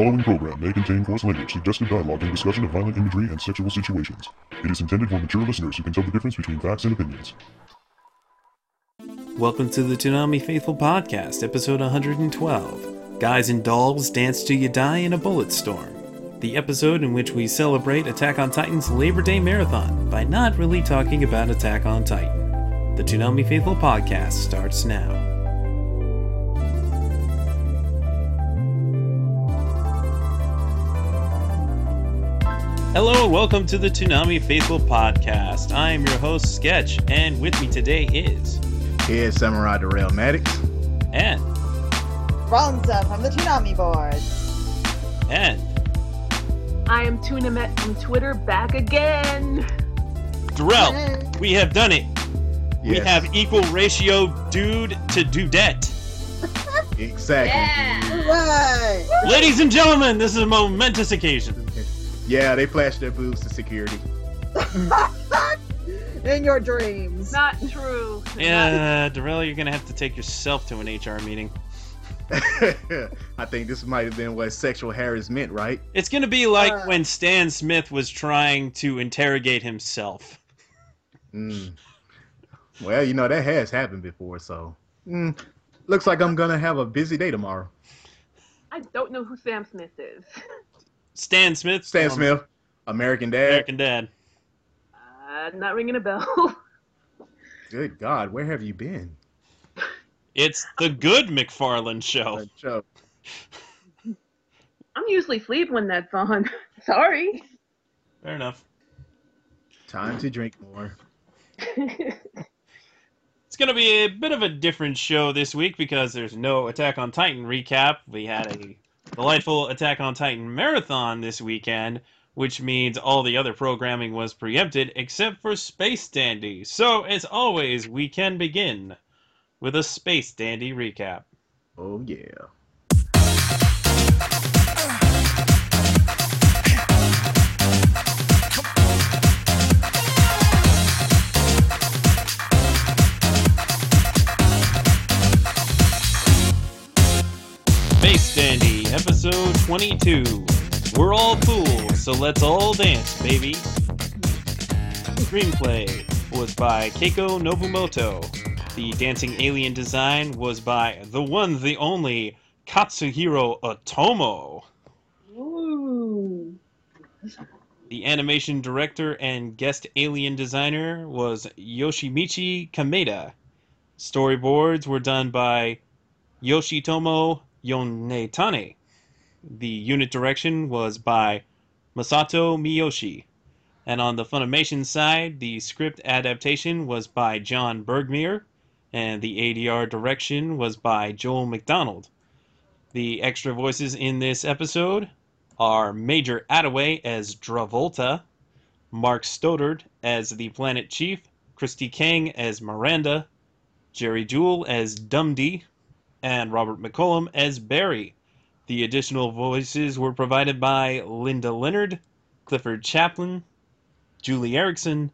following program may contain coarse language, suggestive dialogue, and discussion of violent imagery and sexual situations. It is intended for mature listeners who can tell the difference between facts and opinions. Welcome to the Toonami Faithful Podcast, episode 112. Guys and Dolls Dance Till You Die in a Bullet Storm. The episode in which we celebrate Attack on Titan's Labor Day Marathon by not really talking about Attack on Titan. The Toonami Faithful Podcast starts now. Hello and welcome to the Toonami Faithful Podcast. I am your host, Sketch, and with me today is. Here's Samurai Darrell Maddox. And. Bronza from the Toonami board. And. I am Tunamet from Twitter back again. Darrell, we have done it. We have equal ratio dude to dudette. Exactly. Right. Ladies and gentlemen, this is a momentous occasion. Yeah, they flashed their boobs to security. In your dreams. Not true. Yeah, Darrell, you're gonna have to take yourself to an HR meeting. I think this might have been what sexual harassment, meant, right? It's gonna be like Uh. when Stan Smith was trying to interrogate himself. Mm. Well, you know that has happened before, so mm. looks like I'm gonna have a busy day tomorrow. I don't know who Sam Smith is. Stan Smith. Stan from Smith, American Dad. American Dad. Uh, not ringing a bell. Good God, where have you been? It's the good MacFarlane show. Show. I'm usually asleep when that's on. Sorry. Fair enough. Time to drink more. It's going to be a bit of a different show this week because there's no Attack on Titan recap. We had a delightful Attack on Titan marathon this weekend, which means all the other programming was preempted except for Space Dandy. So, as always, we can begin with a Space Dandy recap. Oh yeah. Episode 22. We're all fools, so let's all dance, baby. Screenplay was by Keiko Nobumoto. The dancing alien design was by the one, the only Katsuhiro Otomo. Ooh. The animation director and guest alien designer was Yoshimichi Kameda. Storyboards were done by Yoshitomo Yonetani. The unit direction was by Masato Miyoshi. And on the Funimation side, the script adaptation was by John Burgmeier, and the ADR direction was by Joel McDonald. The extra voices in this episode are Major Attaway as Travolta, Mark Stoddard as the Planet Chief, Kristi Kang as Miranda, Jerry Jewell as Dumdy, and Robert McCollum as Barry. The additional voices were provided by Linda Leonard, Clifford Chapin, Juli Erickson,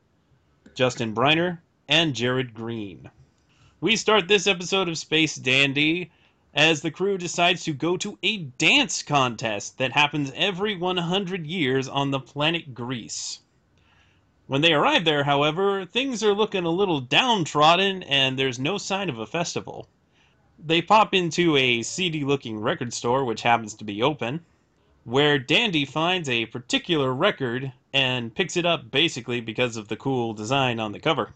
Justin Briner, and Jarrod Greene. We start this episode of Space Dandy as the crew decides to go to a dance contest that happens every 100 years on the planet Greece. When they arrive there, however, things are looking a little downtrodden and there's no sign of a festival. They pop into a seedy looking record store, which happens to be open, where Dandy finds a particular record and picks it up basically because of the cool design on the cover.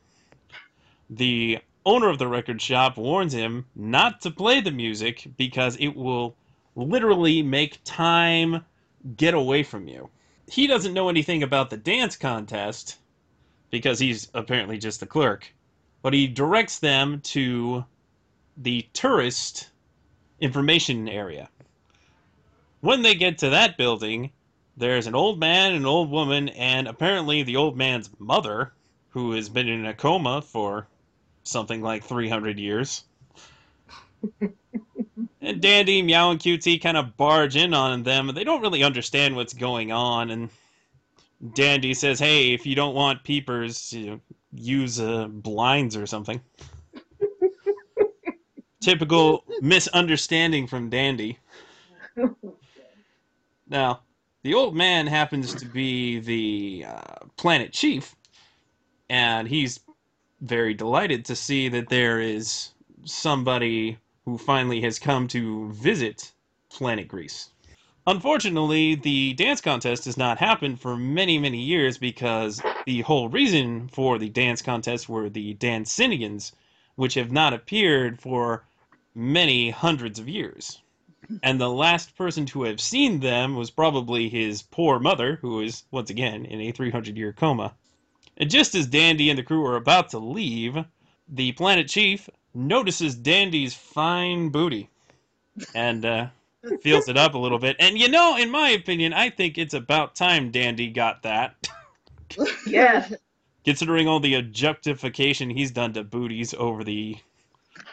The owner of the record shop warns him not to play the music because it will literally make time get away from you. He doesn't know anything about the dance contest because he's apparently just the clerk, but he directs them to the tourist information area. When they get to that building, there's an old man, an old woman, and apparently the old man's mother, who has been in a coma for something like 300 years. and Dandy, Meow, and QT kind of barge in on them. and They don't really understand what's going on, and Dandy says, "Hey, if you don't want peepers, you know, use uh, blinds or something." Typical misunderstanding from Dandy. Now, the old man happens to be the uh, planet chief, and he's very delighted to see that there is somebody who finally has come to visit planet Greece. Unfortunately, the dance contest has not happened for many, many years because the whole reason for the dance contest were the Dancinians, which have not appeared for many hundreds of years. And the last person to have seen them was probably his poor mother, who is, once again, in a 300 year coma. And just as Dandy and the crew are about to leave, the planet chief notices Dandy's fine booty and uh, feels it up a little bit. And you know, in my opinion, I think it's about time Dandy got that, Yeah. considering all the objectification he's done to booties over the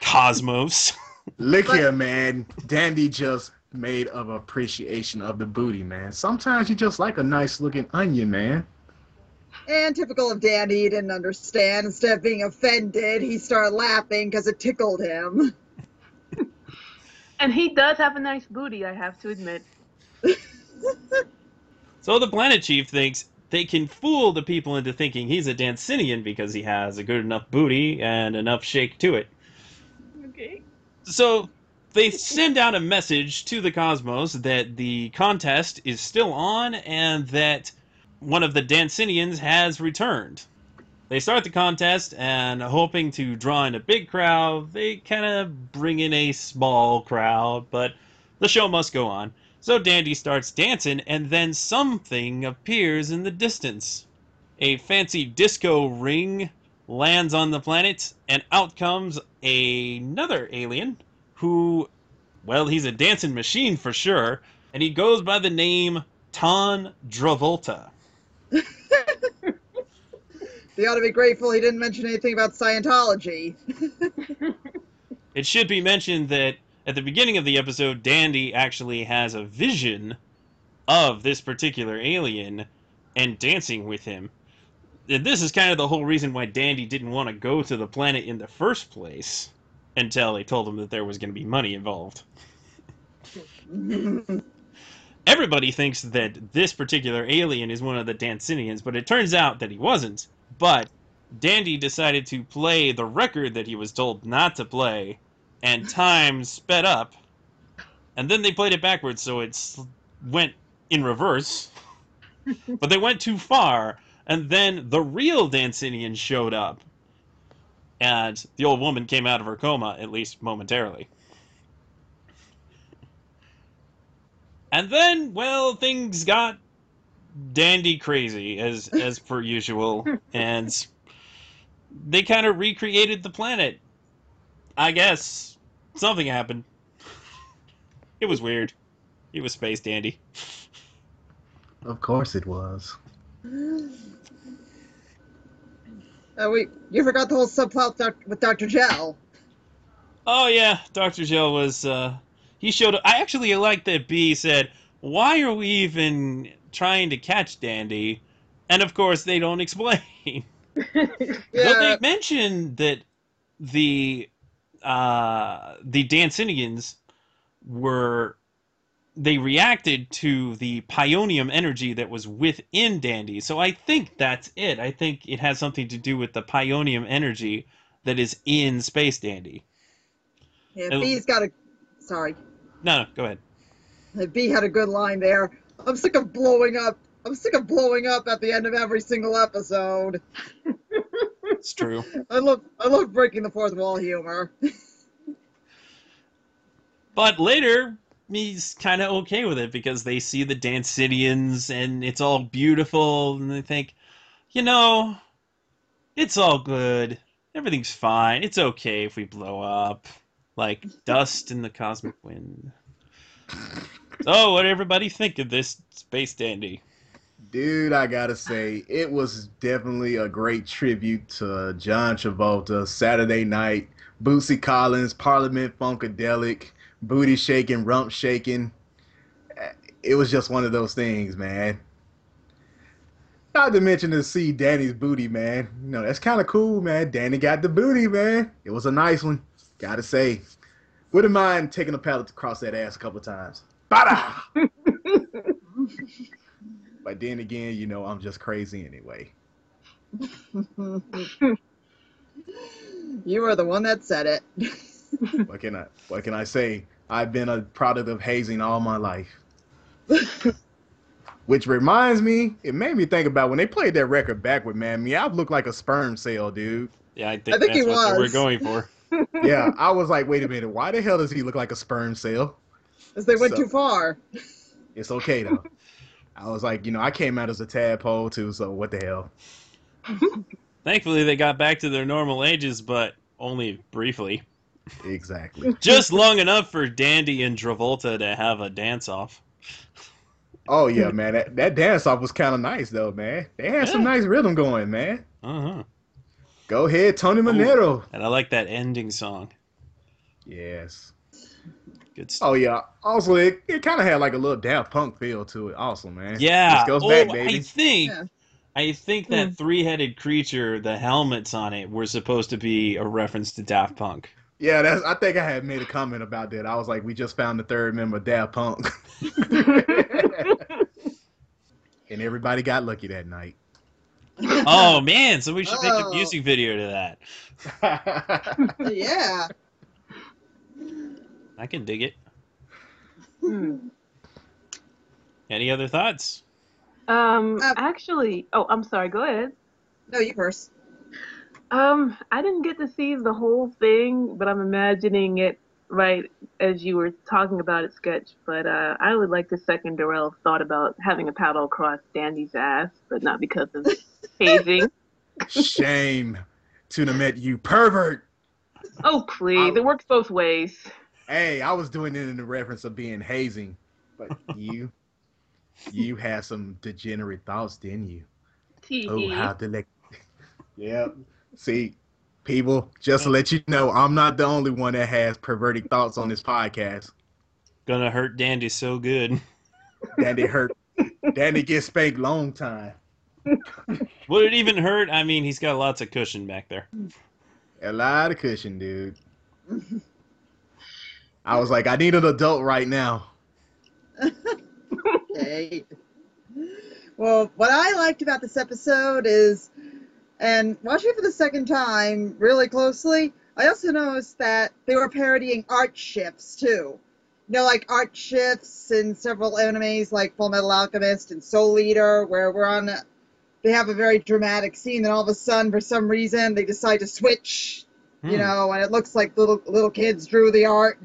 cosmos. Look here, man. Dandy just made of appreciation of the booty, man. Sometimes you just like a nice looking onion, man. And typical of Dandy, he didn't understand. Instead of being offended, he started laughing because it tickled him. And he does have a nice booty, I have to admit. So the planet chief thinks they can fool the people into thinking he's a Dancinian because he has a good enough booty and enough shake to it. So they send out a message to the cosmos that the contest is still on and that one of the Dancinians has returned. They start the contest and hoping to draw in a big crowd, they kind of bring in a small crowd, but the show must go on. So Dandy starts dancing and then something appears in the distance. A fancy disco ring lands on the planet and out comes another alien who, well, he's a dancing machine for sure, and he goes by the name Ton Travolta. He ought to be grateful he didn't mention anything about Scientology. It should be mentioned that at the beginning of the episode, Dandy actually has a vision of this particular alien and dancing with him. And this is kind of the whole reason why Dandy didn't want to go to the planet in the first place until they told him that there was going to be money involved. Everybody thinks that this particular alien is one of the Dancinians, but it turns out that he wasn't. But Dandy decided to play the record that he was told not to play, and time sped up, and then they played it backwards, so it went in reverse. but they went too far, and then the real Dancinian showed up, and the old woman came out of her coma, at least momentarily. And then, well, things got dandy crazy as as per usual, and they kind of recreated the planet. I guess something happened. It was weird. It was space dandy. Of course it was. Oh, wait, you forgot the whole subplot with Dr. Gel. Oh yeah, Doctor Gel was. uh He showed up. I actually like that B said, "Why are we even trying to catch Dandy?" And of course, they don't explain. Yeah, they mentioned that the uh, the Dancinians were they reacted to the pionium energy that was within Dandy. So I think that's it. I think it has something to do with the pionium energy that is in Space Dandy. yeah. B's got a. Sorry. No, no, go ahead. Uh, B had a good line there. I'm sick of blowing up. I'm sick of blowing up at the end of every single episode. It's true. I love I love breaking the fourth wall humor. But later, he's kind of okay with it because they see the Dancinians and it's all beautiful, and they think, you know, it's all good. Everything's fine. It's okay if we blow up like dust in the cosmic wind. So, what everybody think of this space dandy? Dude, I gotta say, it was definitely a great tribute to John Travolta, Saturday Night, Bootsy Collins, Parliament Funkadelic, booty shaking, rump shaking. It was just one of those things, man. Not to mention to see Danny's booty, man. You know, that's kind of cool, man. Danny got the booty, man. It was a nice one, gotta say. Wouldn't mind taking a pallet across that ass a couple times. Bada! But then again, you know, I'm just crazy anyway. you were the one that said it. What can I what can I say? I've been a product of hazing all my life. Which reminds me, it made me think about when they played that record backward, man. Me, I looked like a sperm cell, dude. Yeah, I think, I think that's he what they we're going for. Yeah, I was like, wait a minute, why the hell does he look like a sperm cell? Because they went So- too far. It's okay though. I was like, you know, I came out as a tadpole too, so what the hell? Thankfully, they got back to their normal ages, but only briefly. Exactly. Just long enough for Dandy and Travolta to have a dance off. Oh yeah, man. That, that dance off was kind of nice though, man. They had some nice rhythm going, man. Uh huh. Go ahead, Tony Manero. And I like that ending song. Yes. Good stuff. Oh yeah. Also, it, it kind of had like a little Daft Punk feel to it. Also, man. Yeah. This goes oh, back, I think. Yeah. I think that three-headed creature, the helmets on it, were supposed to be a reference to Daft Punk. Yeah, that's. I think I had made a comment about that. I was like, we just found the third member of Daft Punk, and everybody got lucky that night. Oh man! So we should make a Oh. music video to that. yeah. I can dig it. Hmm. Any other thoughts? Um, Uh, actually, oh, I'm sorry. Go ahead. No, you first. Um, I didn't get to see the whole thing, but I'm imagining it right as you were talking about it, sketch. But uh, I would like to second Darrell's thought about having a paddle across Dandy's ass, but not because of hazing. Shame, Tuna met you pervert. Oh, please! It works both ways. Hey, I was doing it in the reference of being hazing, but you, you had some degenerate thoughts, didn't you? Tee Oh, hee. how to Yeah. See, people, just to let you know, I'm not the only one that has perverted thoughts on this podcast. Gonna hurt Dandy so good. Danny hurt. Danny gets spanked long time. Would it even hurt? I mean, he's got lots of cushion back there. A lot of cushion, dude. I was like, I need an adult right now. Okay. Well, what I liked about this episode is, and watching it for the second time really closely, I also noticed that they were parodying art shifts too. You know, like art shifts in several animes like Full Metal Alchemist and Soul Eater, where we're on, a, they have a very dramatic scene, and all of a sudden, for some reason, they decide to switch. You Hmm. know, and it looks like little little kids drew the art.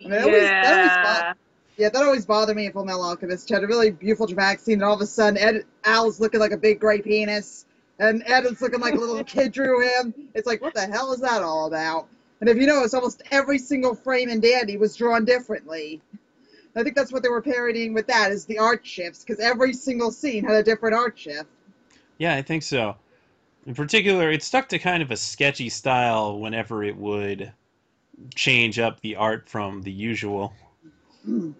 I mean, that always- that always yeah. Yeah, that always bothered me in Full Metal Alchemist. You had a really beautiful dramatic scene, and all of a sudden, Ed, Al's looking like a big gray penis, and Ed is looking like a little kid drew him. It's like, what the hell is that all about? And if you notice, almost every single frame in Dandy was drawn differently. I think that's what they were parodying with that, is the art shifts, because every single scene had a different art shift. Yeah, I think so. In particular, it stuck to kind of a sketchy style whenever it would change up the art from the usual.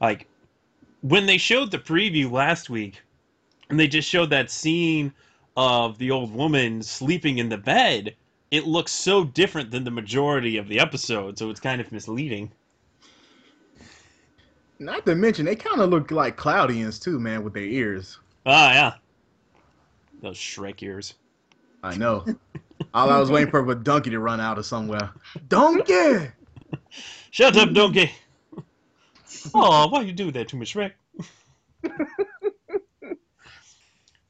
Like when they showed the preview last week, and they just showed that scene of the old woman sleeping in the bed, it looks so different than the majority of the episode, so it's kind of misleading. Not to mention, they kind of look like Cloudians too, man, with their ears. Ah, yeah. Those Shrek ears. I know. All I was waiting for was Donkey to run out of somewhere. Donkey! Shut up, donkey! oh, why you do that to me, Shrek?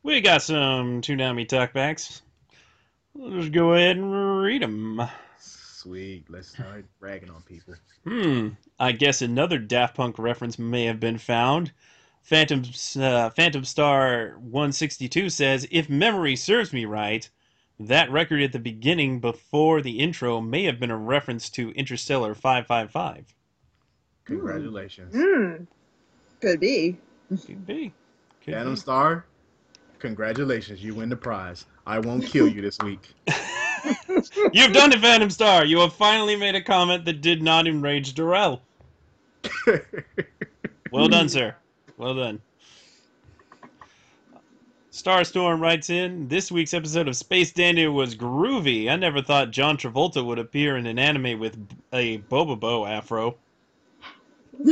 we got some Toonami talkbacks. Let's go ahead and read them. Sweet. Let's start ragging on people. Hmm. I guess another Daft Punk reference may have been found. Phantom uh, Phantom Star 162 says, "If memory serves me right, that record at the beginning before the intro may have been a reference to Interstella 555." Congratulations. Hmm. Could be. Could be. Could Phantom be. Star, congratulations. You win the prize. I won't kill you this week. You've done it, Phantom Star. You have finally made a comment that did not enrage Darrell. Well done, sir. Well done. Starstorm writes in, this week's episode of Space Dandy was groovy. I never thought John Travolta would appear in an anime with a Bobobo afro.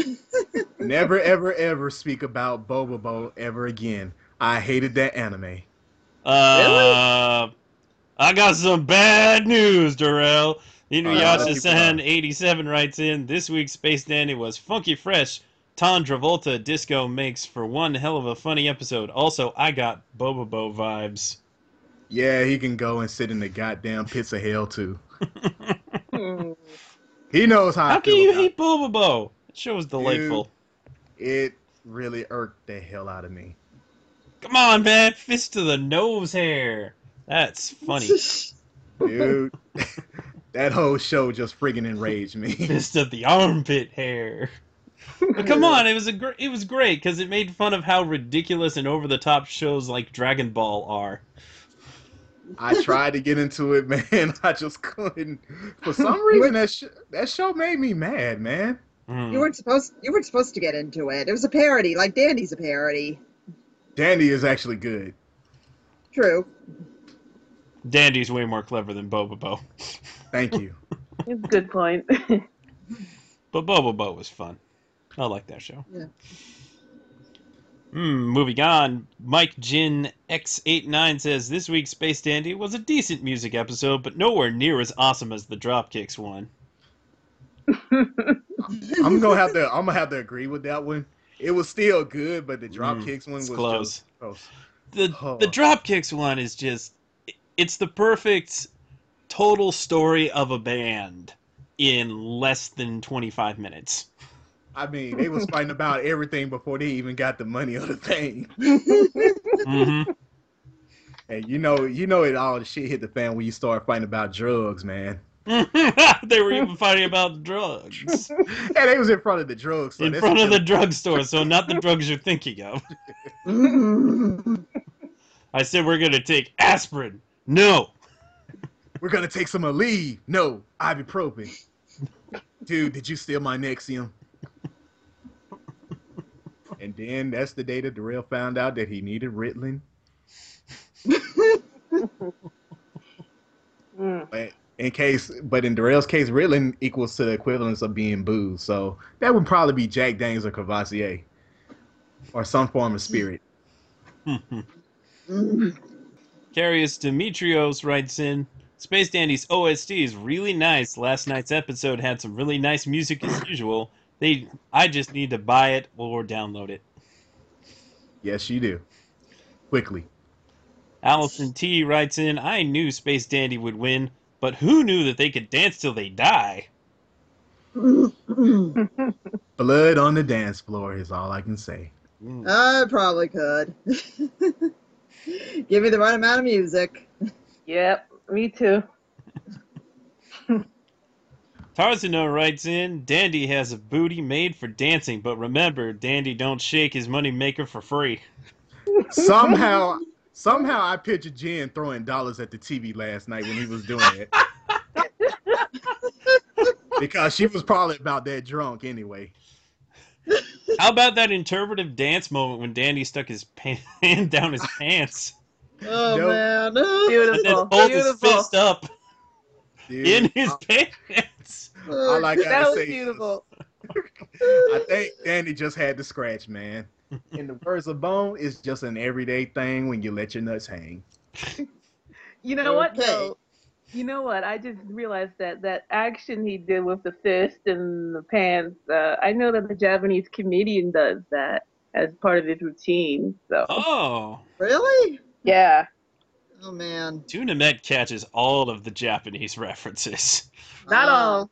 Never, ever, ever speak about Bobobo ever again. I hated that anime. Uh, I got some bad news, Darrell. Uh, Inuyasha keep San 87 writes in this week's Space Dandy was funky fresh. Ton Travolta disco makes for one hell of a funny episode. Also, I got Bobobo vibes. Yeah, he can go and sit in the goddamn pits of hell too. He knows how. How I can feel you about hate Bobobo? That show was delightful. It really irked the hell out of me. Come on, man. Fist to the nose hair. That's funny. Dude, that whole show just friggin' enraged me. Fist of the armpit hair. But come on, it was a gr- it was great because it made fun of how ridiculous and over the top shows like Dragon Ball are. I tried to get into it, man. I just couldn't. For some reason, that sh- that show made me mad, man. Mm. You weren't supposed you weren't supposed to get into it. It was a parody, like Dandy's a parody. Dandy is actually good. True. Dandy's way more clever than Bobobo, Thank you. It's a good point. but Bobobo was fun. I like that show. Yeah. Hmm, moving on. Mike Jin X89 says this week's Space Dandy was a decent music episode, but nowhere near as awesome as the Dropkicks one. I'm gonna have to. I'm gonna have to agree with that one. It was still good, but the drop Mm, kicks one was close. just close. the Oh. the Dropkicks one is just it's the perfect total story of a band in less than 25 minutes. I mean, they was fighting about everything before they even got the money of the thing. hmm And you know, you know, it all the shit hit the fan when you start fighting about drugs, man. they were even fighting about drugs And it was in front of the drugs. in front of the drugstore, so not the drugs you're thinking of. I said we're gonna take aspirin. No. We're gonna take some Aleve. No, ibuprofen. Dude, did you steal my Nexium? and then that's the day that Darrell found out that he needed Ritalin. Mm. But in case, but in Darrell's case, Ritalin equals to the equivalence of being booze. So that would probably be Jack Daniels or Courvoisier, or some form of spirit. Carius Demetrios writes in Space Dandy's OST is really nice. Last night's episode had some really nice music as usual. They I just need to buy it or download it. Yes, you do. Quickly. Allison T writes in I knew Space Dandy would win, but who knew that they could dance till they die? Blood on the dance floor is all I can say. Mm. I probably could. Give me the right amount of music. Yep, me too. Tarzano writes in Dandy has a booty made for dancing, but remember, Dandy don't shake his money maker for free. Somehow, somehow, I pictured Jen throwing dollars at the TV last night when he was doing it. because she was probably about that drunk anyway. How about that interpretive dance moment when Dandy stuck his pan- hand down his pants Oh Nope. man. and then Beautiful. pulled his fist up Dude, in his I, pants? all I gotta That was say is, beautiful. I think Danny just had the scratch, man. In the words of Bone, it's just an everyday thing when you let your nuts hang. You know what though? You know what? I just realized that that action he did with the fist and the pants. Uh, I know that the Japanese comedian does that as part of his routine. So Oh, Really? yeah, Oh man. Tuna Met catches all of the Japanese references. not Ah. all,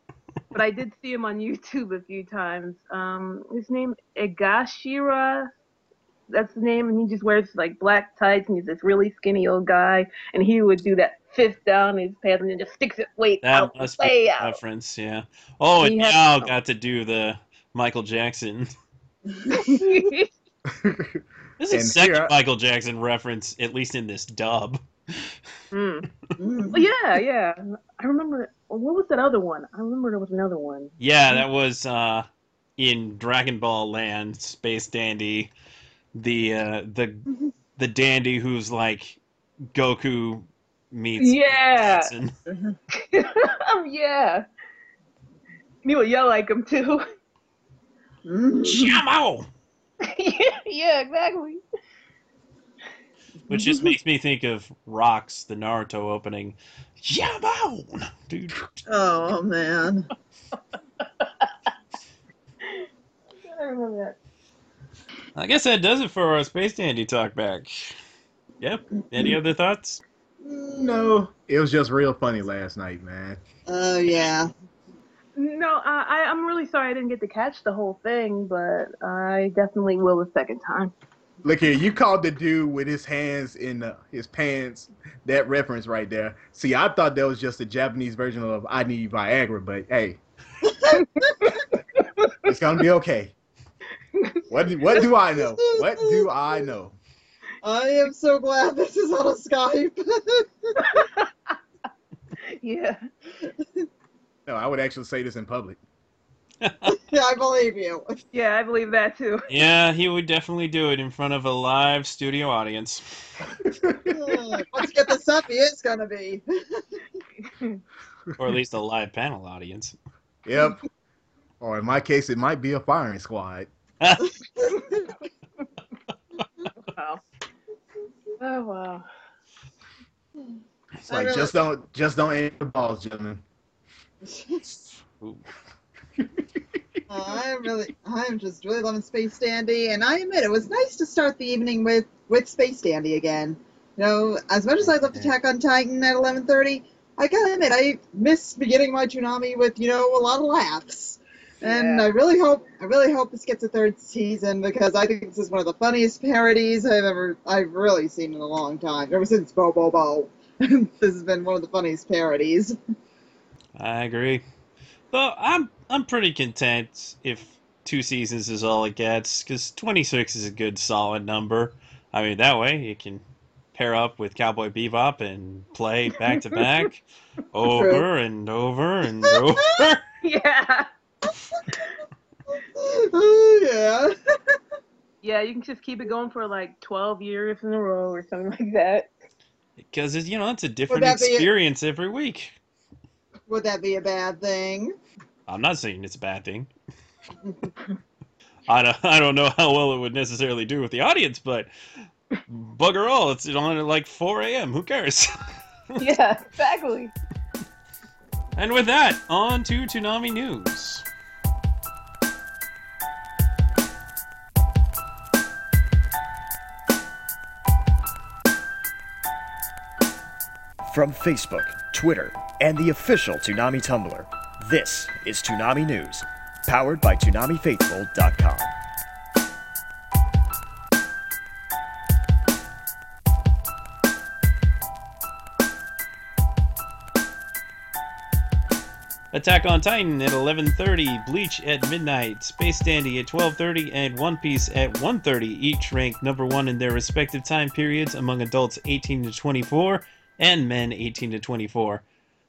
but I did see him on YouTube a few times. Um, his name Egashira. That's the name, and he just wears like black tights, and he's this really skinny old guy, and he would do that fist down his pants and then just sticks it way That out, must be way a out. reference, yeah. Oh, and He had- now got to do the Michael Jackson. This is And second here Michael Jackson reference, at least in this dub. Mm. Well, yeah, yeah. I remember. What was that other one? I remember there was another one. Yeah, that was uh, in Dragon Ball Land, Space Dandy, the uh, the the dandy who's like Goku meets Yeah. Jackson. oh yeah. You would yell like him too. Mm. Shamo! yeah, exactly. Which just makes me think of Rocks, the Naruto opening. Shamo! Dude. Oh man. I remember that. I guess that does it for our Space Dandy talk back. Yep. Any other thoughts? No, it was just real funny last night, man. Oh yeah. No, I, I, I'm really sorry I didn't get to catch the whole thing, but I definitely will the second time. Look here, you called the dude with his hands in uh, his pants. That reference right there. See, I thought that was just a Japanese version of "I Need Viagra," but hey, it's gonna be okay. What do, what do I know? What do I know? I am so glad this is on a Skype. Yeah. No, I would actually say this in public. yeah, I believe you. Yeah, I believe that too. Yeah, he would definitely do it in front of a live studio audience. Once you get this up, he is gonna be. Or at least a live panel audience. Yep. Or in my case, it might be a firing squad. Wow. Oh wow. It's I like really- just don't just don't aim the balls, gentlemen. Ooh. I really, I'm just really loving Space Dandy, and I admit it was nice to start the evening with with Space Dandy again. You know, as much as I loved Attack on Titan at 11:30, I gotta admit I miss beginning my Toonami with you know a lot of laughs. And Yeah. I really hope, I really hope this gets a third season because I think this is one of the funniest parodies I've ever, I've really seen in a long time. Ever since Bo Bo Bo, this has been one of the funniest parodies. I agree. Though I'm I'm pretty content if two seasons is all it gets, because 26 is a good solid number. I mean, that way you can pair up with Cowboy Bebop and play back to back, over and over and over. Yeah. yeah. Yeah, you can just keep it going for like 12 years in a row or something like that. Because you know it's a different that be- experience every week. Would that be a bad thing? I'm not saying it's a bad thing. I don't, I don't know how well it would necessarily do with the audience, but bugger all, it's on at like 4 a.m. Who cares? Yeah, exactly. and with that, on to Toonami News. From Facebook, Twitter, and the official Toonami Tumblr, this is Toonami News, powered by ToonamiFaithful.com. Attack on Titan at 11:30, Bleach at midnight, Space Dandy at 12:30, and One Piece at 1:30, each ranked number 1 in their respective time periods among adults 18 to 24 and men 18 to 24.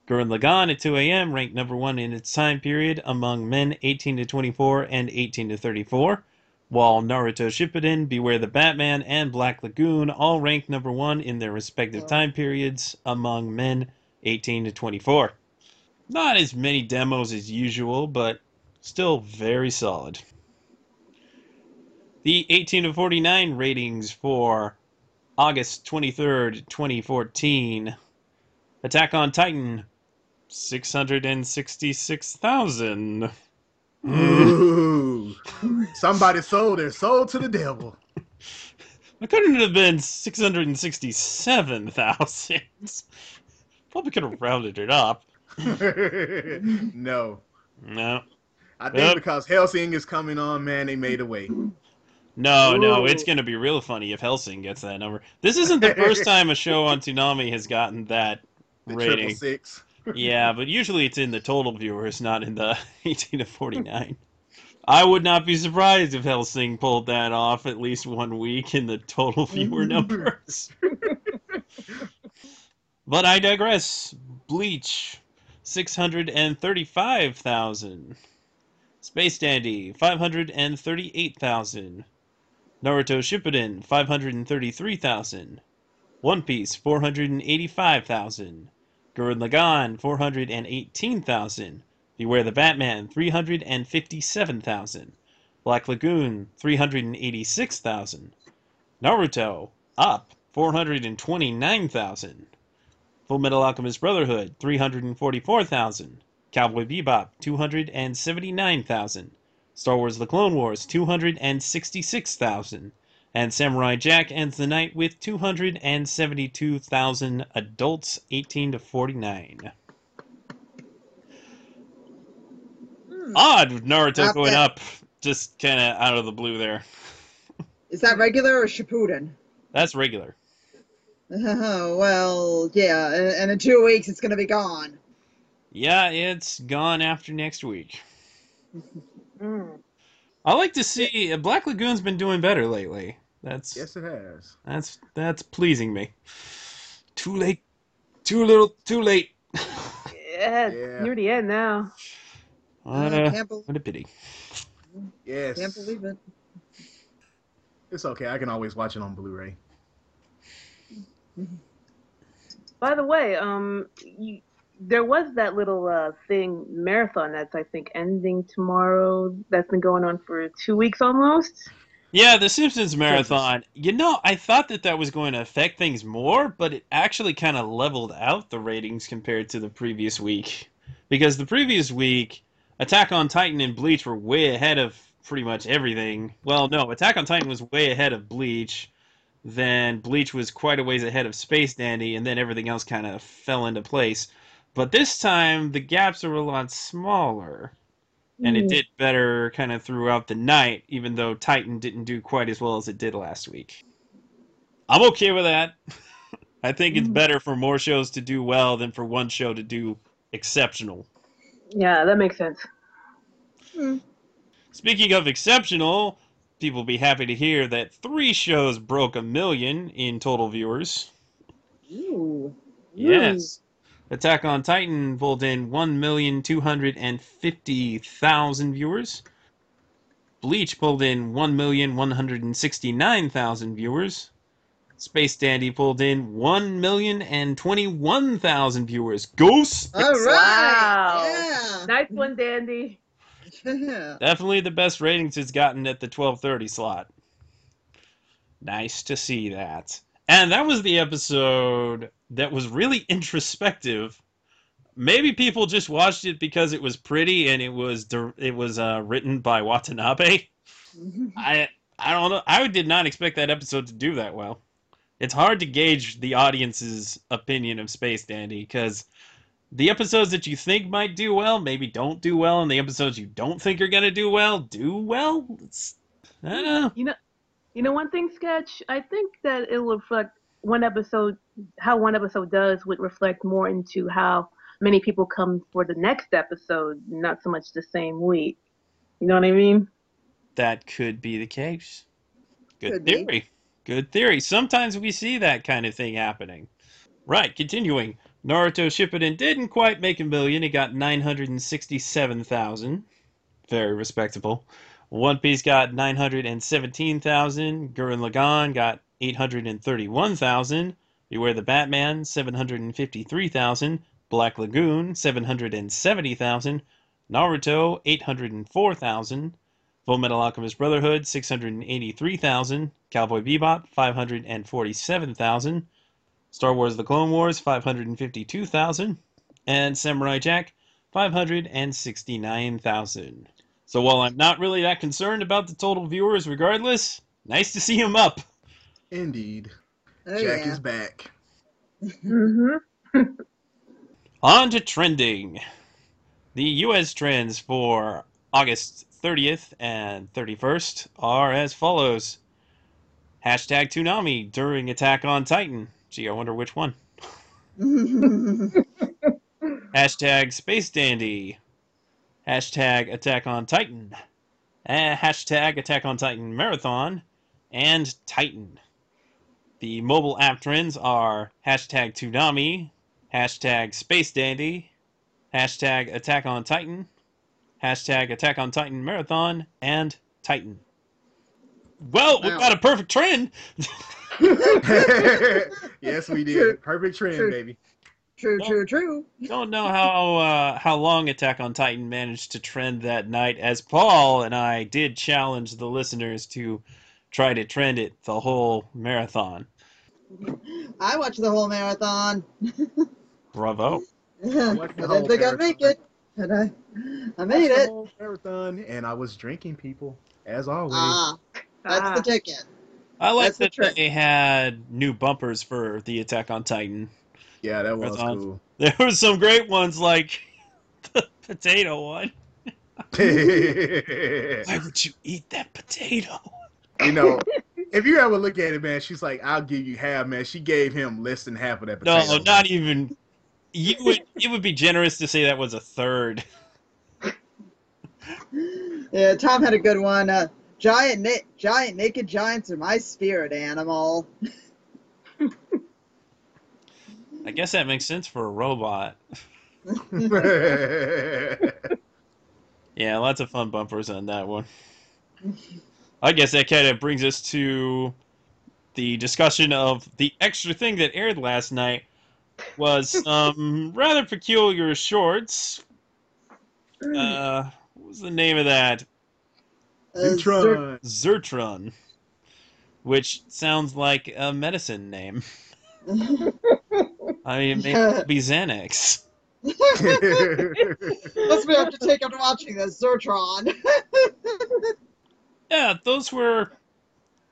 Gurren Lagann at 2 a.m. ranked number 1 in its time period among men 18 to 24 and 18 to 34. While Naruto Shippuden, Beware the Batman, and Black Lagoon all ranked number 1 in their respective time periods among men 18 to 24. Not as many demos as usual, but still very solid. The 18 to 49 ratings for August 23rd, 2014. Attack on Titan, 666,000. Ooh. Somebody sold their soul to the devil. It couldn't have been 667,000. Probably could have rounded it up. no. No. I think Yep. because Hellsing is coming on, man, they made a way. No, no, it's going to be real funny if Hellsing gets that number. This isn't the first time a show on Toonami has gotten that The rating. triple six. Yeah, but usually it's in the total viewers, not in the 18 to 49. I would not be surprised if Hellsing pulled that off at least one week in the total mm-hmm. viewer numbers. but I digress. Bleach, 635,000. Space Dandy, 538,000. Naruto Shippuden, 533,000. One Piece, 485,000. Gurren Lagann, 418,000. Beware the Batman, 357,000. Black Lagoon 386,000. Naruto up 429,000. Full Metal Alchemist Brotherhood 344,000. Cowboy Bebop 279,000. Star Wars The Clone Wars 266,000. And Samurai Jack ends the night with 272,000 adults 18 to 49. Hmm. Odd Naruto Not going bad. up just kind of out of the blue there. Is that regular or Shippuden? That's regular. Oh, well, yeah, and in two weeks it's gonna be gone. Yeah, it's gone after next week. Mm. I like to see Black Lagoon's been doing better lately. That's yes, it has. that's that's pleasing me. Too late, too little, too late. Yeah, Yeah. near the end now. what, I a, can't, what a pity. Yes. can't believe it. It's okay. I can always watch it on Blu-ray. By the way, um, you, there was that little uh, thing marathon that's I think ending tomorrow. That's been going on for two weeks almost. Yeah, the Simpsons marathon. You know, I thought that that was going to affect things more, but it actually kind of leveled out the ratings compared to the previous week. Because the previous week, Attack on Titan and Bleach were way ahead of pretty much everything. Well, no, Attack on Titan was way ahead of Bleach. Then Bleach was quite a ways ahead of Space Dandy, and then everything else kind of fell into place. But this time, the gaps are a lot smaller and it Mm. did better kind of throughout the night, even though Titan didn't do quite as well as it did last week. I'm okay with that. I think it's Mm. better for more shows to do well than for one show to do exceptional. Yeah, that makes sense. Speaking of exceptional, people will be happy to hear that three shows broke a million in total viewers. Ooh. Yes. Attack on Titan pulled in 1,250,000 viewers. Bleach pulled in 1,169,000 viewers. Space Dandy pulled in 1,021,000 viewers. Ghost! All right. Wow. Nice one, Dandy. Yeah. Definitely the best ratings it's gotten at the 1230 slot. Nice to see that. And that was the episode that was really introspective. Maybe people just watched it because it was pretty and it was it was uh, written by Watanabe. I I don't know. I did not expect that episode to do that well. It's hard to gauge the audience's opinion of Space Dandy because the episodes that you think might do well maybe don't do well, and the episodes you don't think are gonna do well do well. It's, I don't know. You know, you know one thing, sketch. I think that it will reflect one episode. How one episode does would reflect more into how many people come for the next episode, not so much the same week. You know what I mean? That could be the case. Good Could be. theory. Good theory. Sometimes we see that kind of thing happening. Right, continuing. Naruto Shippuden didn't quite make a million. It got 967,000. Very respectable. One Piece got 917,000. Gurren Lagann got 831,000. Beware the Batman, 753,000. Black Lagoon, 770,000. Naruto, 804,000. Full Metal Alchemist Brotherhood, 683,000. Cowboy Bebop, 547,000. Star Wars The Clone Wars, 552,000. And Samurai Jack, 569,000. So while I'm not really that concerned about the total viewers regardless, nice to see him up. Indeed. Oh, Jack yeah. is back. Mm-hmm. On to trending. The US trends for August 30th and 31st are as follows. Hashtag Toonami during Attack on Titan. Gee, I wonder which one. Hashtag Space Dandy. Hashtag Attack on Titan. Uh, hashtag Attack on Titan Marathon. And Titan. The mobile app trends are hashtag Toonami, hashtag Space Dandy, hashtag Attack on Titan, hashtag Attack on Titan Marathon, and Titan. Well, we've got a perfect trend. yes, we did. Perfect trend, baby. True, No. true, true. Don't know how uh, how long Attack on Titan managed to trend that night, as Paul and I did challenge the listeners to try to trend it the whole marathon. I watched the whole marathon. Bravo! I watched the didn't think I'd make it, but I, I made Watched the it. whole Marathon, and I was drinking people as always. Ah, that's Ah. the ticket. I like That's the that trick. they had new bumpers for the Attack on Titan. yeah, that was Marathon. cool. There were some great ones, like the potato one. Why would you eat that potato? You know, if you ever look at it, man, she's like, "I'll give you half, man." She gave him less than half of that. No, Potato. not even. You would. It would be generous to say that was a third. Yeah, Tom had a good one. Uh, giant, na- giant naked giants are my spirit animal. I guess that makes sense for a robot. Yeah, lots of fun bumpers on that one. I guess that kind of brings us to the discussion of the extra thing that aired last night was some rather peculiar shorts. Uh, what was the name of that? Uh, Zer- Neutron. Zertron, which sounds like a medicine name. I mean, it may not be Xanax. Must be after take after watching this Zertron. Yeah, those were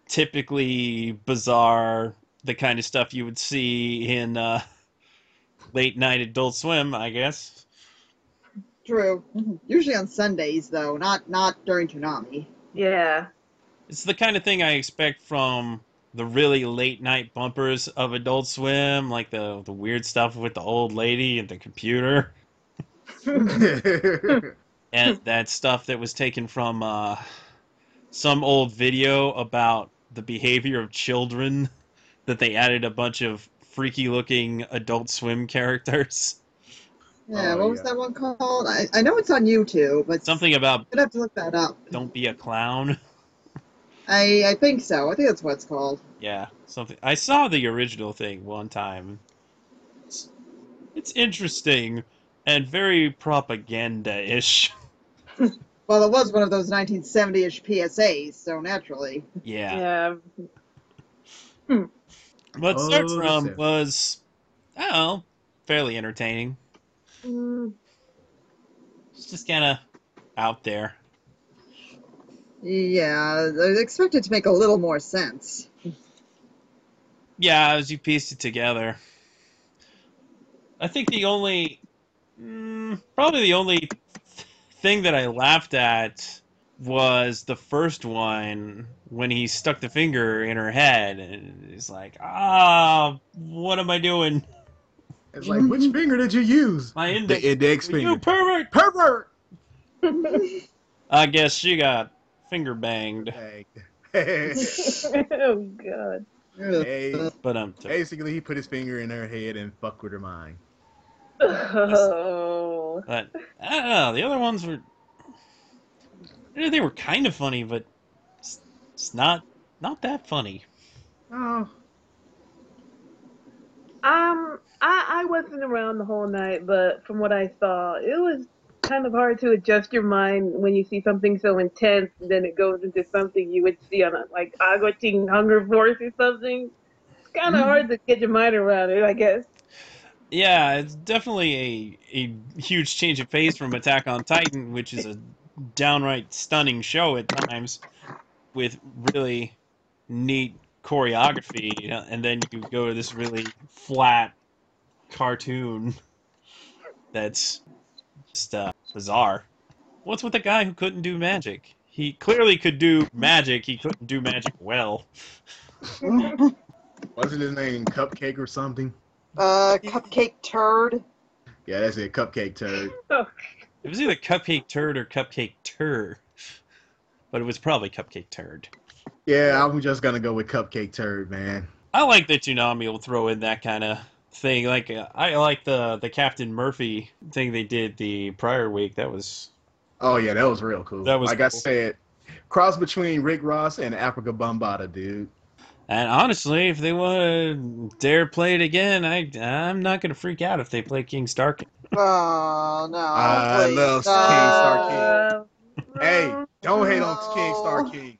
typically bizarre, the kind of stuff you would see in uh, late night Adult Swim, I guess. True. Usually on Sundays though, not not during Toonami. Yeah. It's the kind of thing I expect from the really late night bumpers of Adult Swim, like the the weird stuff with the old lady and the computer, and that stuff that was taken from uh, some old video about the behavior of children that they added a bunch of freaky looking Adult Swim characters. Yeah, Oh, what was yeah. that one called? I, I know it's on YouTube, but Something about I'm gonna have to look that up. don't be a clown. I I think so. I think that's what it's called. Yeah, something. I saw the original thing one time. It's, it's interesting and very propaganda-ish. Well, it was one of those 1970-ish PSAs, so naturally. Yeah. Yeah. But Oh, Start the From seven. was, I don't know, fairly entertaining. Mm, It's just kind of out there. Yeah, I expected to make a little more sense. Yeah, as you pieced it together. I think the only, mm, probably the only th- thing that I laughed at was the first one when he stuck the finger in her head and he's like, ah, what am I doing? it's like, which finger did you use? My index. The index You pervert! Pervert. I guess she got finger banged. Hey. oh god. Hey, But um, basically, he put his finger in her head and fucked with her mind. Oh. But I don't know. The other ones were, eh, they were kind of funny, but it's, it's not not that funny. Oh, Um, I I wasn't around the whole night, but from what I saw, it was kind of hard to adjust your mind when you see something so intense, and then it goes into something you would see on a like Aqua Teen Hunger Force or something. It's kind of hard to get your mind around it, I guess. Yeah, it's definitely a a huge change of pace from Attack on Titan, which is a downright stunning show at times, with really neat choreography, and then you go to this really flat cartoon that's just uh, bizarre. What's with the guy who couldn't do magic? He clearly could do magic. He couldn't do magic well. wasn't his name Cupcake or something? Uh, cupcake turd. Yeah, that's it. Cupcake turd. It was either Cupcake Turd or Cupcake Tur, but it was probably Cupcake Turd. Yeah, I'm just gonna go with Cupcake turd, man. I like that Toonami will throw in that kind of thing. Like uh, I like the the Captain Murphy thing they did the prior week. That was Oh yeah, that was real cool. That was like I said, cross between Rick Ross and Afrika Bambaataa, dude. And honestly, if they want to dare play it again, I I'm not gonna freak out if they play King Star King. Oh no! I please, love no. King Star King. Uh, Hey, don't hate on King Star King.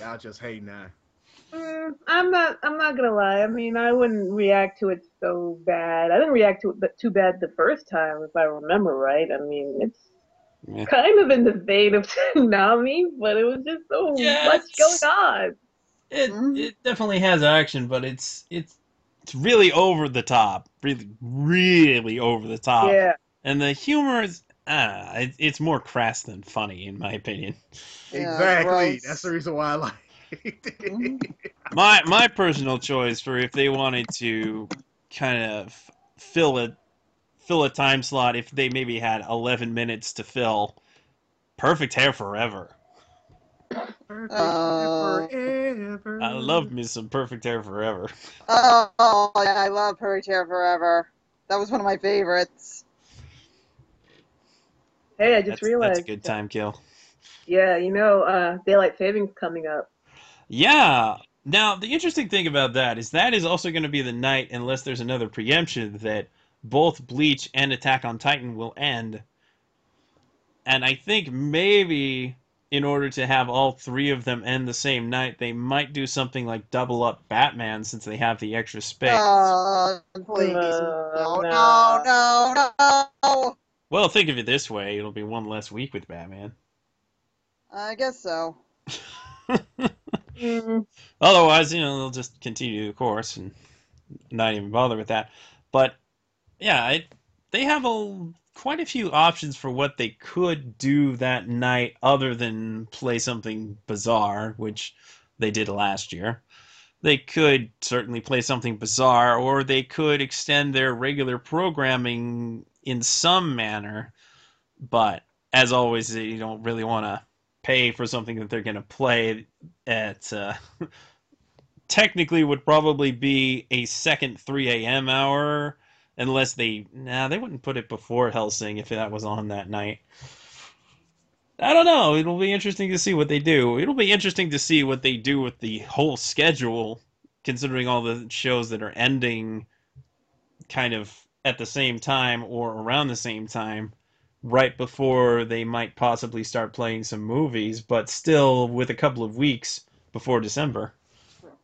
Y'all just hate now. Mm, I'm not. I'm not gonna lie. I mean, I wouldn't react to it so bad. I didn't react to it but too bad the first time, if I remember right. I mean, it's Yeah. kind of in the vein of Toonami, but it was just so Yeah, much going on. It Mhm. it definitely has action, but it's it's it's really over the top, really really over the top. Yeah. And the humor is ah, it, it's more crass than funny in my opinion. Yeah, exactly. gross. That's the reason why I like it. Mhm. My my personal choice for if they wanted to kind of fill a fill a time slot if they maybe had 11 minutes to fill perfect hair forever. Uh, Forever. I love me some perfect hair forever. Oh, yeah, I love Perfect Hair Forever. That was one of my favorites. Hey, I just That's, realized. that's a good time kill. Yeah, you know, uh, daylight savings coming up. Yeah. Now, the interesting thing about that is that is also going to be the night, unless there's another preemption, that both Bleach and Attack on Titan will end. And I think maybe in order to have all three of them end the same night, they might do something like double up Batman since they have the extra space. Uh, please. Uh, no, no. no, no, no. well, think of it this way it'll be one less week with Batman. I guess so. Mm, Otherwise, you know, they'll just continue the course and not even bother with that. But yeah, it, they have a quite a few options for what they could do that night, other than play something bizarre, which they did last year. They could certainly play something bizarre, or they could extend their regular programming in some manner. But as always, you don't really want to pay for something that they're going to play at uh, technically would probably be a second 3 a.m. hour unless they nah they wouldn't put it before Hellsing if that was on that night. I don't know. It'll be interesting to see what they do. It'll be interesting to see what they do with the whole schedule, considering all the shows that are ending kind of at the same time or around the same time, right before they might possibly start playing some movies, but still with a couple of weeks before December.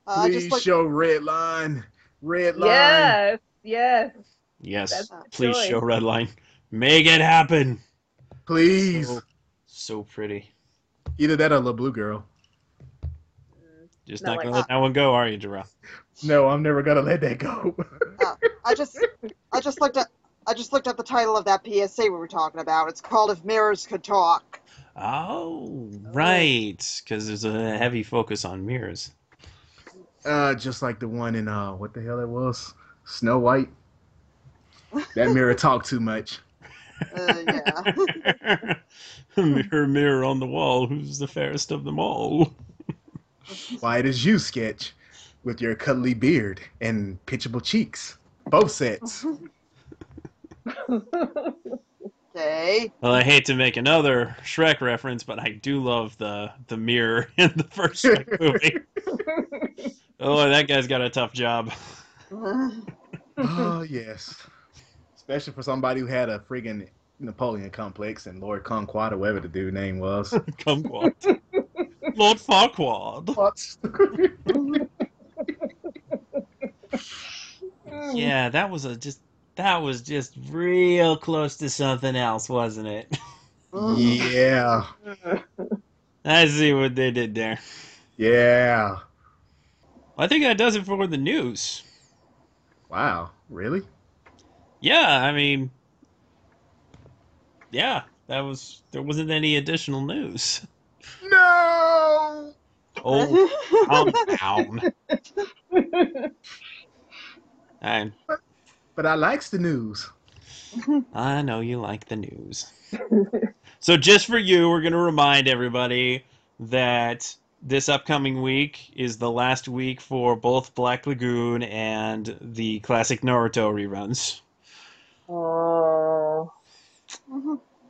Uh, Please just like show red line. Red line. yes, yes. Yes, please choice. show Redline. Make it happen. Please. So, so pretty. Either that or La Blue Girl. Just Not not, like gonna let that one go, are you, Jarrell? No, I'm never gonna let that go. I just, I just looked at, I just looked at the title of that PSA we were talking about. It's called "If Mirrors Could Talk." Oh, right. Because there's a heavy focus on mirrors. uh, just like the one in uh, what the hell it was, Snow White. That mirror talked too much. Uh, yeah. mirror, mirror on the wall, who's the fairest of them all? Why as you, sketch, with your cuddly beard and pitchable cheeks. Both sets. Okay. Well, I hate to make another Shrek reference, but I do love the the mirror in the first Shrek movie. Oh, that guy's got a tough job. oh yes, especially for somebody who had a friggin' Napoleon complex and Lord Conquad, or whatever the dude name was. Kumquat. Lord Farquaad. Yeah, that was a just that was just real close to something else, wasn't it? yeah, I see what they did there. yeah. I think that does it for the news. Wow, really? Yeah, I mean, yeah, that was there wasn't any additional news. No. Oh, calm down. I But I likes the news. I know you like the news. so just for you, we're gonna remind everybody that this upcoming week is the last week for both Black Lagoon and the classic Naruto reruns. Oh.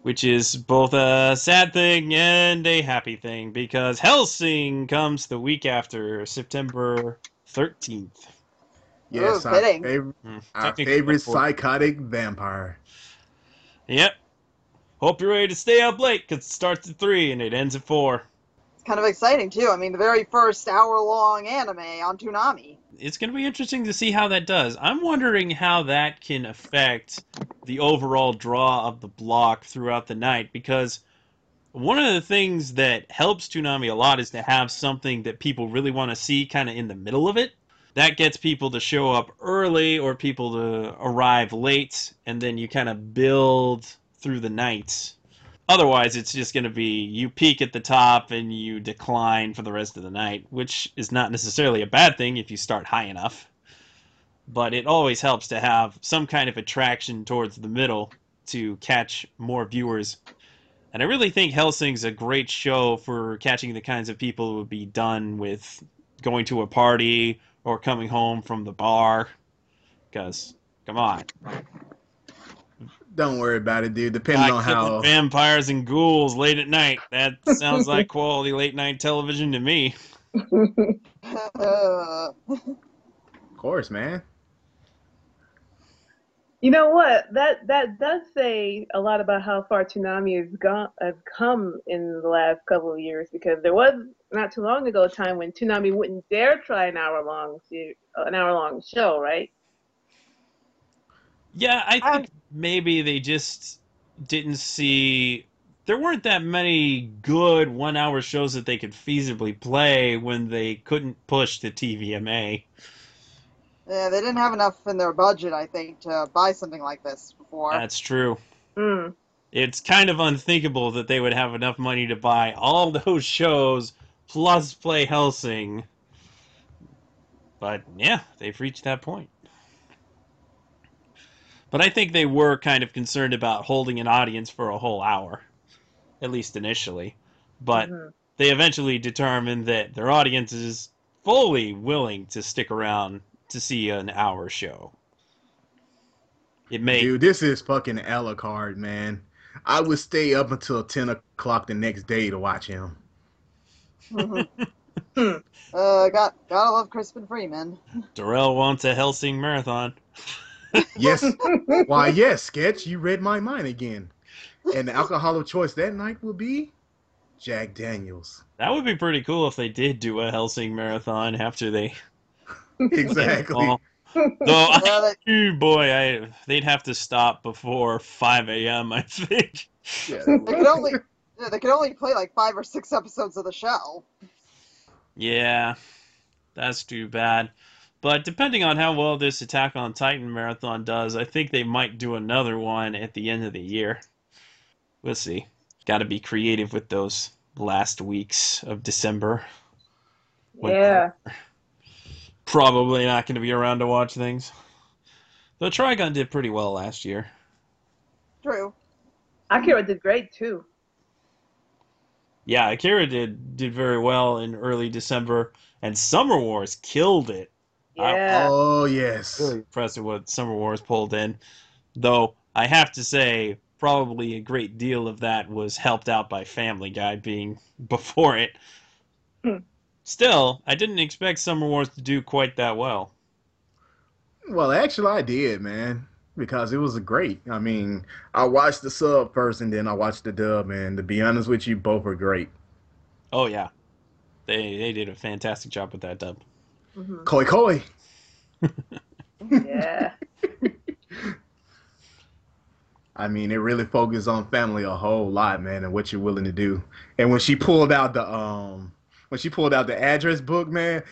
which is both a sad thing and a happy thing because Hellsing comes the week after September 13th. Yes, Ooh, our fitting. favorite, Hmm, our favorite psychotic vampire. Yep. Hope you're ready to stay up late because it starts at 3 and it ends at 4. It's kind of exciting too. I mean, the very first hour-long anime on Toonami. It's going to be interesting to see how that does. I'm wondering how that can affect the overall draw of the block throughout the night because one of the things that helps Toonami a lot is to have something that people really want to see kind of in the middle of it. That gets people to show up early or people to arrive late, and then you kind of build through the night. Otherwise, it's just going to be you peak at the top and you decline for the rest of the night, which is not necessarily a bad thing if you start high enough. But it always helps to have some kind of attraction towards the middle to catch more viewers. And I really think Hellsing's a great show for catching the kinds of people who would be done with going to a party or coming home from the bar. Because, come on. Don't worry about it, dude. Depending Guy on killing how vampires and ghouls late at night. That sounds like quality late night television to me. Of course, man. You know what? That that does say a lot about how far Toonami has gone has come in the last couple of years because there was not too long ago a time when Toonami wouldn't dare try an hour long an hour long show, right? Yeah, I think maybe they just didn't see. There weren't that many good one hour shows that they could feasibly play when they couldn't push the TVMA. yeah, they didn't have enough in their budget, I think, to buy something like this before. That's true. Mm. It's kind of unthinkable that they would have enough money to buy all those shows plus play Hellsing. But yeah, they've reached that point. But I think they were kind of concerned about holding an audience for a whole hour, at least initially. But Mhm. they eventually determined that their audience is fully willing to stick around to see an hour show. It may Dude, this is fucking a la carte, man. I would stay up until ten o'clock the next day to watch him. uh, got gotta love Crispin Freeman. Darrell wants a Hellsing marathon. Yes. Why, yes, sketch. You read my mind again. And the alcohol of choice that night will be Jack Daniels. That would be pretty cool if they did do a Hellsing marathon after they. Exactly. Well, Though, I, Yeah, boy, I they'd have to stop before 5 a.m. I think. Yeah. they could only yeah, they could only play like five or six episodes of the show. Yeah, that's too bad. But depending on how well this Attack on Titan marathon does, I think they might do another one at the end of the year. We'll see. Got to be creative with those last weeks of December. Yeah. Probably not going to be around to watch things. Though Trigun did pretty well last year. True. Akira did great too. Yeah, Akira did did very well in early December, and Summer Wars killed it. I- Yeah. Oh, yes. Really impressive what Summer Wars pulled in. Though I have to say, probably a great deal of that was helped out by Family Guy being before it. Hmm. Still, I didn't expect Summer Wars to do quite that well. Well, actually, I did, man, because it was a great. I mean, I watched the sub first, and then I watched the dub, and to be honest with you, both are great. Oh yeah, they they did a fantastic job with that dub. Mhm. Koi Koi. Yeah. I mean, it really focused on family a whole lot, man, and what you're willing to do. And when she pulled out the um, when she pulled out the address book, man,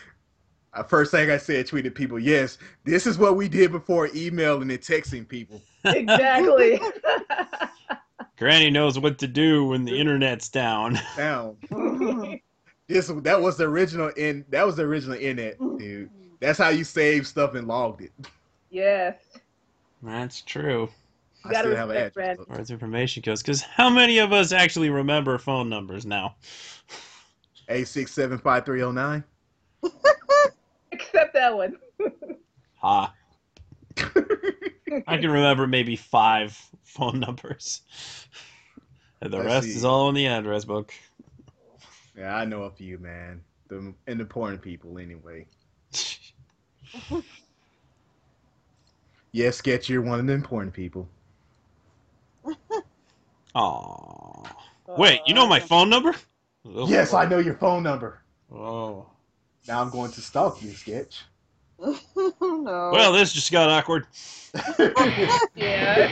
uh, first thing I said, tweeted people, yes, this is what we did before emailing and texting people. exactly. Granny knows what to do when the internet's down. Down. This that was the original in that was the original internet, mm-hmm. dude. That's how you save stuff and logged it. yes. That's true. I You gotta still have an respect address Brand. book. Where information goes, because how many of us actually remember phone numbers now? A Eight six seven five three zero nine. Except that one. Ha. I can remember maybe five phone numbers. And the Let's rest see. is all in the address book. Yeah, I know a few, man. The important people, anyway. Yes, Sketch, you're one of the important people. Aww. Wait, you know my uh, phone number? Oh. Yes, I know your phone number. Oh. Now I'm going to stalk you, Sketch. no. Well, this just got awkward. Yeah.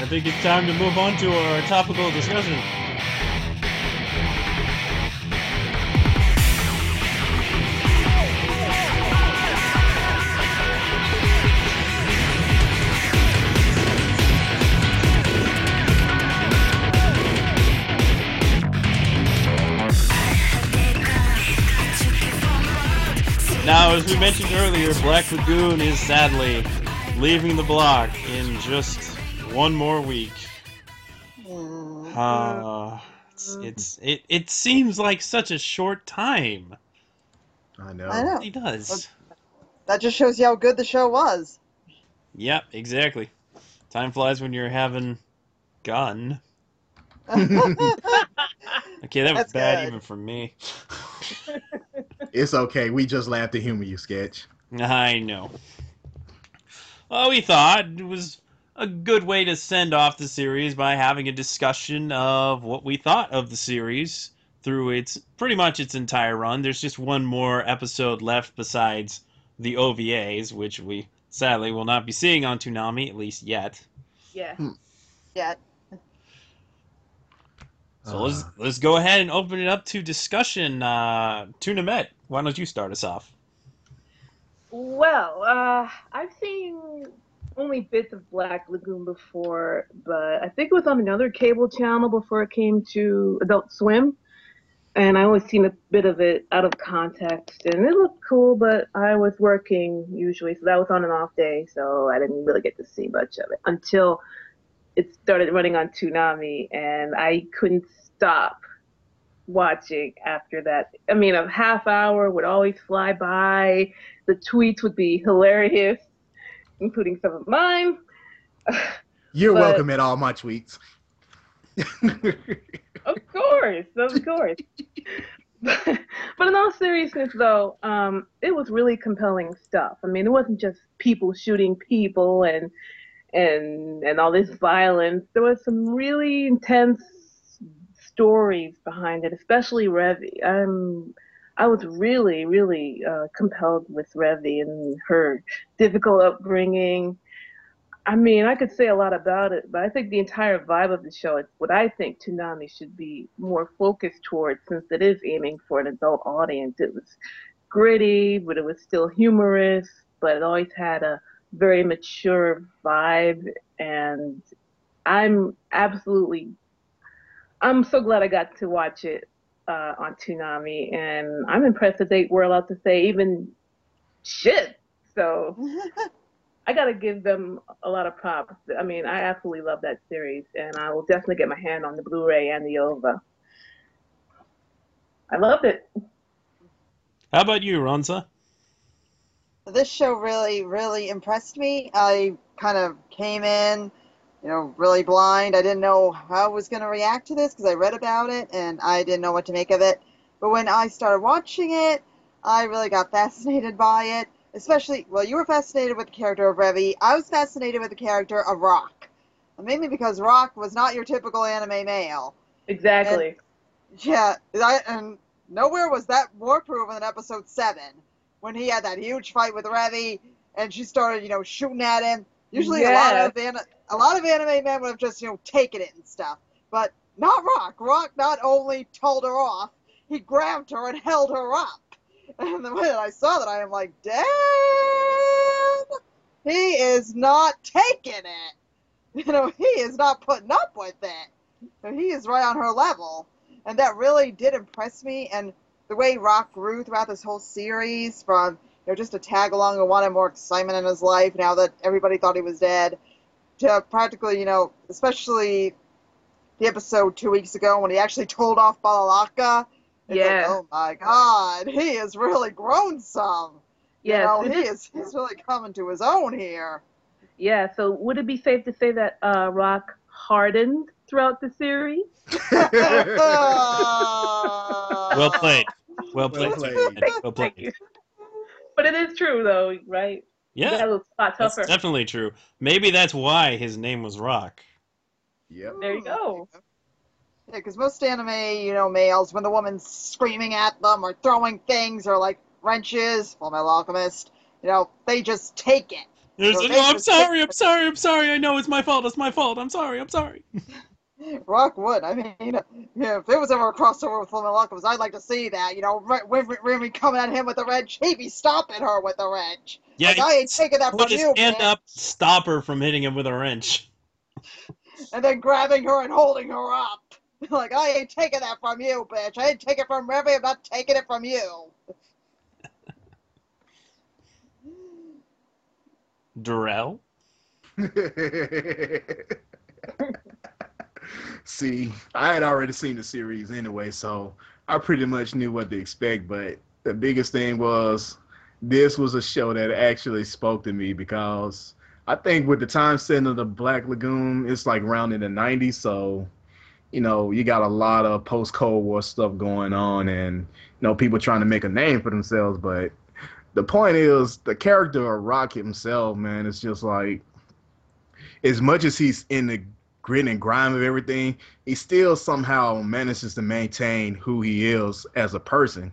I think it's time to move on to our topical discussion. Now, as we mentioned earlier, Black Lagoon is sadly leaving the block in just one more week. Hmm. Uh, it's, it's it, it seems like such a short time. I know. I know. It does. That just shows you how good the show was. Yep, exactly. Time flies when you're having gun. Okay, that was That's bad good. even for me. It's okay. We just laughed to humor you, Sketch. I know. Well, we thought it was a good way to send off the series by having a discussion of what we thought of the series through its pretty much its entire run. There's just one more episode left besides the OVAs, which we sadly will not be seeing on Toonami, at least yet. yeah. Hmm. yeah. So let's Uh, let's go ahead and open it up to discussion. Uh, Tuna Met, why don't you start us off? Well, uh, I've seen only bits of Black Lagoon before, but I think it was on another cable channel before it came to Adult Swim. And I always seen a bit of it out of context, and it looked cool, but I was working usually, so that was on an off day, so I didn't really get to see much of it until it started running on Toonami, and I couldn't stop watching after that. I mean, a half hour would always fly by. The tweets would be hilarious, including some of mine. You're but- welcome at all my tweets. Of course, of course. but in all seriousness, though, um, it was really compelling stuff. I mean, it wasn't just people shooting people and and and all this violence. There was some really intense stories behind it, especially Revy. I'm I was really, really uh, compelled with Revy and her difficult upbringing. I mean, I could say a lot about it, but I think the entire vibe of the show is what I think Toonami should be more focused towards since it is aiming for an adult audience. It was gritty, but it was still humorous, but it always had a very mature vibe. And I'm absolutely, I'm so glad I got to watch it uh, on Toonami, and I'm impressed that they were allowed to say even shit. So. I gotta give them a lot of props. I mean, I absolutely love that series, and I will definitely get my hand on the Blu-ray and the OVA. I loved it. How about you, Ronza? This show really, really impressed me. I kind of came in, you know, really blind. I didn't know how I was going to react to this because I read about it and I didn't know what to make of it. But when I started watching it, I really got fascinated by it. Especially, well, you were fascinated with the character of Revy. I was fascinated with the character of Rock. Mainly because Rock was not your typical anime male. Exactly. Yeah, I, and nowhere was that more proven than episode seven, when he had that huge fight with Revy, and she started, you know, shooting at him. Usually, a lot of an, a lot of anime men would have just, you know, taken it and stuff, but not Rock. Rock not only told her off, he grabbed her and held her up. And the minute I saw that, I am like, damn, he is not taking it. You know, he is not putting up with it. So he is right on her level and that really did impress me. And the way Rock grew throughout this whole series, from you know just a tag along and wanted more excitement in his life now that everybody thought he was dead, to practically you know, especially the episode two weeks ago when he actually told off Balalaika. It's like, Yeah. oh my God, he has really grown some. You know, he is he's really coming to his own here. yeah. So would it be safe to say that uh, Rock hardened throughout the series. Well played. Well played. Well played. Well Thank you. But it is true though, right? Yeah, got a spot that's definitely true. Maybe that's why his name was Rock. Yep. There you go. Yeah, because most anime, you know, males, when the woman's screaming at them or throwing things or like wrenches, Full Metal Alchemist, you know, they just take it. So like, oh, I'm sorry, I'm sorry, I'm sorry. I know it's my fault. It's my fault. I'm sorry. I'm sorry. Rock would. I mean, yeah, if there was ever a crossover with Full Metal I'd like to see that. You know, when Remy coming at him with the wrench, he'd be stopping her with the wrench. Yeah, like, I ain't taking that put from you, hand man. up, stop her from hitting him with a wrench. And then grabbing her and holding her up. Like, I ain't taking that from you, bitch. I ain't taking it from Remy. I'm not taking it from you. Durrell. See, I had already seen the series anyway, so I pretty much knew what to expect. But the biggest thing was this was a show that actually spoke to me because I think with the time setting of the Black Lagoon, it's like around in the 90s, so you know, you got a lot of post Cold War stuff going on and you know, people trying to make a name for themselves, but the point is the character of Rock himself, man, it's just like as much as he's in the grit and grime of everything, he still somehow manages to maintain who he is as a person.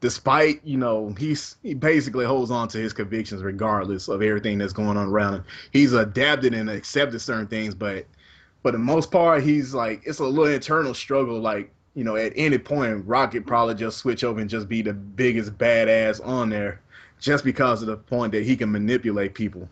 Despite, you know, he's he basically holds on to his convictions regardless of everything that's going on around him. He's adapted and accepted certain things, but for the most part, he's like it's a little internal struggle. Like, you know, at any point, Rocket probably just switch over and just be the biggest badass on there, just because of the point that he can manipulate people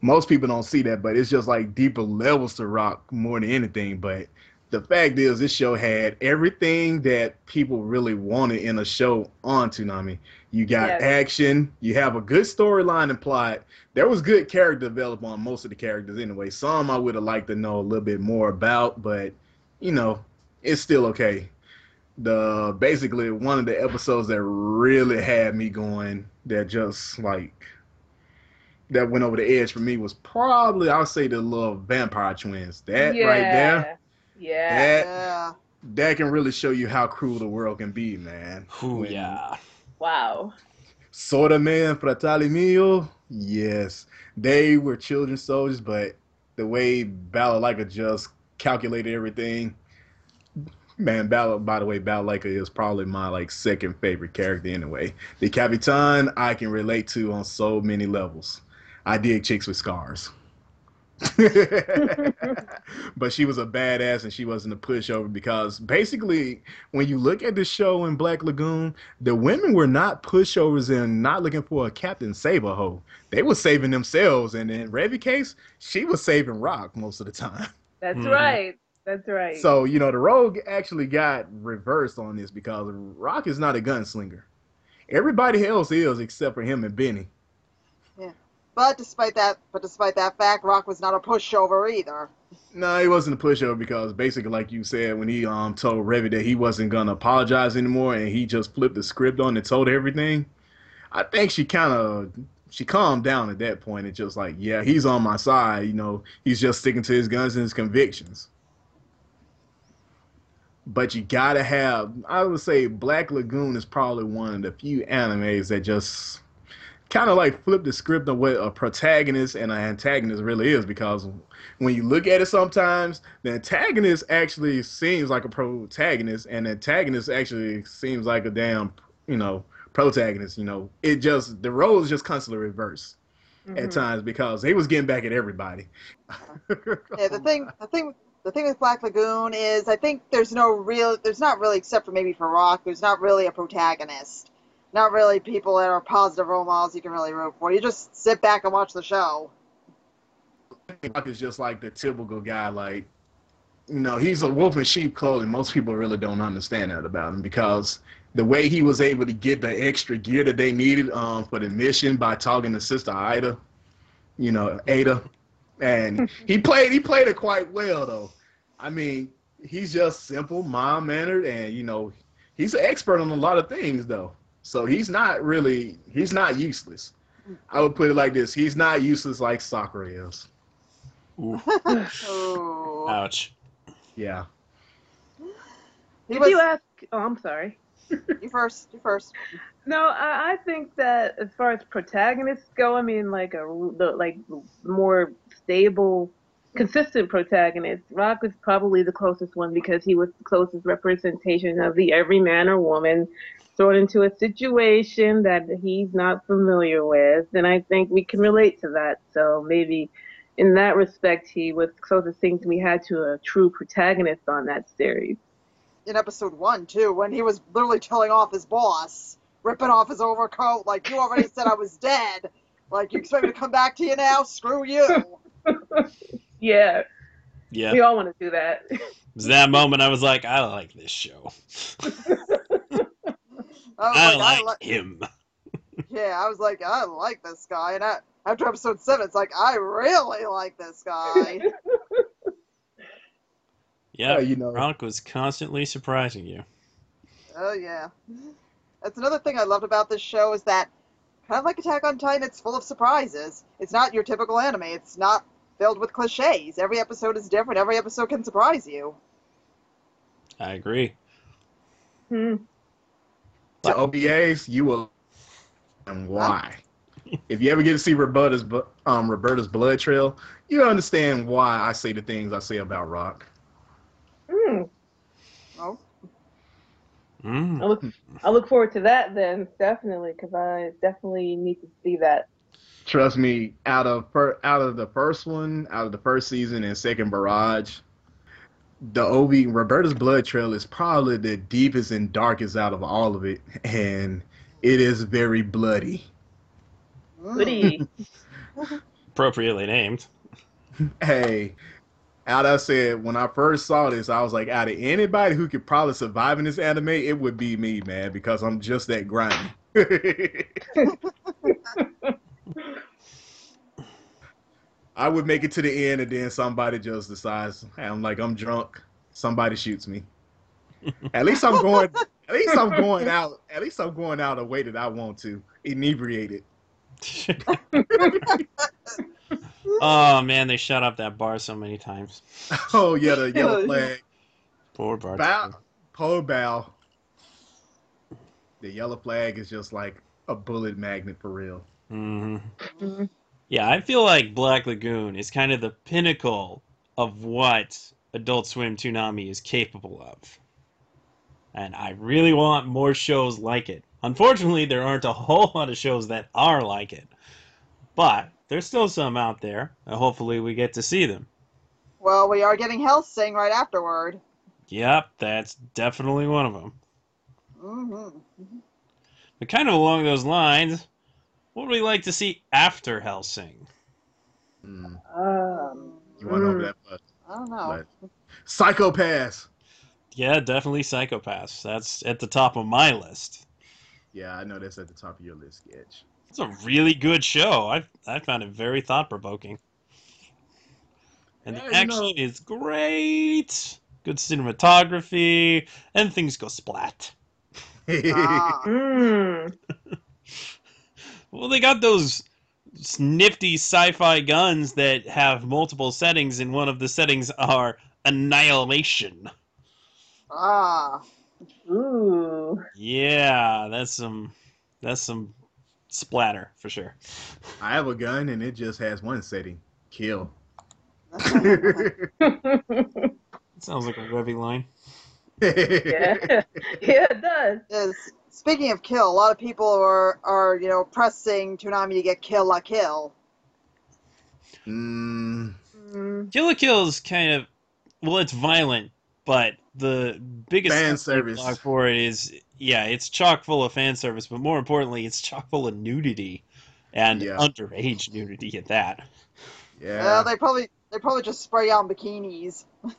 most people don't see that, but it's just like deeper levels to rock more than anything. But the fact is, this show had everything that people really wanted in a show on Toonami. You got action, you have a good storyline and plot. There was good character development on most of the characters anyway. Some I would have liked to know a little bit more about, but you know, it's still okay. The basically one of the episodes that really had me going that just like that went over the edge for me was probably I'll say the little vampire twins. That yeah. right there, Yeah. that Yeah. that can really show you how cruel the world can be, man. Ooh, When- yeah. Wow. Soda Man, Fratelli Mio, yes, they were children soldiers, but the way Balalaika just calculated everything, man, Bal. By the way, Balalaika is probably my like second favorite character anyway. The Capitan I can relate to on so many levels. I dig chicks with scars. but she was a badass and she wasn't a pushover because basically when you look at the show in Black Lagoon, the women were not pushovers and not looking for a Captain Saber hoe. They were saving themselves and in Revy case, she was saving Rock most of the time. That's Mhm. right. That's right. So, you know, the rogue actually got reversed on this because Rock is not a gunslinger. Everybody else is except for him and Benny. But despite that, but despite that fact, Rock was not a pushover either. No, he wasn't a pushover because basically, like you said, when he um told Revy that he wasn't gonna apologize anymore, and he just flipped the script on and told everything. I think she kind of she calmed down at that point and just like, yeah, he's on my side. You know, he's just sticking to his guns and his convictions. But you gotta have, I would say, Black Lagoon is probably one of the few animes that just kind of like flip the script of what a protagonist and an antagonist really is because when you look at it sometimes the antagonist actually seems like a protagonist and the antagonist actually seems like a damn you know protagonist you know it just the roles just constantly reverse at Mhm. times because they was getting back at everybody Yeah, the thing, the thing, the thing with Black Lagoon is, I think there's no real, there's not really, except for maybe for Rock, there's not really a protagonist. Not really people that are positive role models you can really root for. You just sit back and watch the show. Rock is just like the typical guy, like, you know, he's a wolf in sheep clothing. Most people really don't understand that about him because the way he was able to get the extra gear that they needed um, for the mission by talking to Sister Ida, you know, Ada, and he played he played it quite well though. I mean, he's just simple, mild mannered, and you know, he's an expert on a lot of things though. So he's not really he's not useless. I would put it like this: he's not useless like Sakura is. Ooh. Ooh. Ooh. Ouch. Yeah. Did was- you ask? Oh, I'm sorry. You first. You first. No, I, I think that as far as protagonists go, I mean, like a the, like more stable, consistent protagonist. Rock was probably the closest one because he was the closest representation of the every man or woman thrown into a situation that he's not familiar with, and I think we can relate to that. So maybe. In that respect, he was the closest thing we had to a true protagonist on that series. in episode one too, when he was literally telling off his boss, ripping off his overcoat, like you already said I was dead. Like you expect me to come back to you now? Screw you. Yeah, Yeah. we all want to do that. It was that moment I was like, I like this show. I I like, like I like, him. yeah, I was like, I like this guy, and I, after episode seven, it's like I really like this guy. Yeah. Uh, you know. Rock was constantly surprising you. oh yeah, that's another thing I loved about this show is that kind of like Attack on Titan, it's full of surprises. It's not your typical anime. It's not filled with cliches. Every episode is different. Every episode can surprise you. I agree. Hmm. To OVAs, you will. And why? if you ever get to see Roberta's um Roberta's blood trail, you understand why I say the things I say about Rock. Hmm. Oh, Mm. I look, I look forward to that then, definitely, because I definitely need to see that. Trust me, out of fir- out of the first one, out of the first season and second barrage, the OV Roberta's blood trail is probably the deepest and darkest out of all of it, and it is very bloody. Goody. Appropriately named. Hey, out I said when I first saw this, I was like, out of anybody who could probably survive in this anime, it would be me, man, because I'm just that grimy. I would make it to the end, and then somebody just decides, hey, I'm like, I'm drunk. Somebody shoots me. At least I'm going. At least I'm going out. At least I'm going out a way that I want to, inebriated. oh man, they shut up that bar so many times. Oh yeah, the yellow flag. Poor Bart. Bow, Poe bow. The yellow flag is just like a bullet magnet for real. hmm Mhm. Yeah, I feel like Black Lagoon is kind of the pinnacle of what Adult Swim Toonami is capable of. And I really want more shows like it. Unfortunately, there aren't a whole lot of shows that are like it. But there's still some out there, and hopefully we get to see them. Well, we are getting Hellsing right afterward. Yep, that's definitely one of them. hmm But kind of along those lines, what would we like to see after Hellsing? Mm, Um, you want to know that much? I don't know. But Psycho-Pass. Yeah, definitely Psycho-Pass. That's at the top of my list. Yeah, I know that's at the top of your list, Sketch. It's a really good show. I I found it very thought provoking, and the Yeah, you action know- is great. Good cinematography, and things go splat. Ah. mm, Well, they got those nifty sci-fi guns that have multiple settings, and one of the settings are annihilation. ah. ooh. Yeah, that's some that's some splatter for sure. I have a gun and it just has one setting: kill. sounds like a Revy line. yeah. yeah, it does. is speaking of kill, a lot of people are are you know pressing Toonami to get Kill La Kill. Mm, Mm, Kill la Kill is kind of well, it's violent, but the biggest Fan service. for it is yeah, it's chock full of fan service, but more importantly, it's chock full of nudity and Yeah. underage nudity at that. yeah. Uh, they probably they probably just spray out bikinis.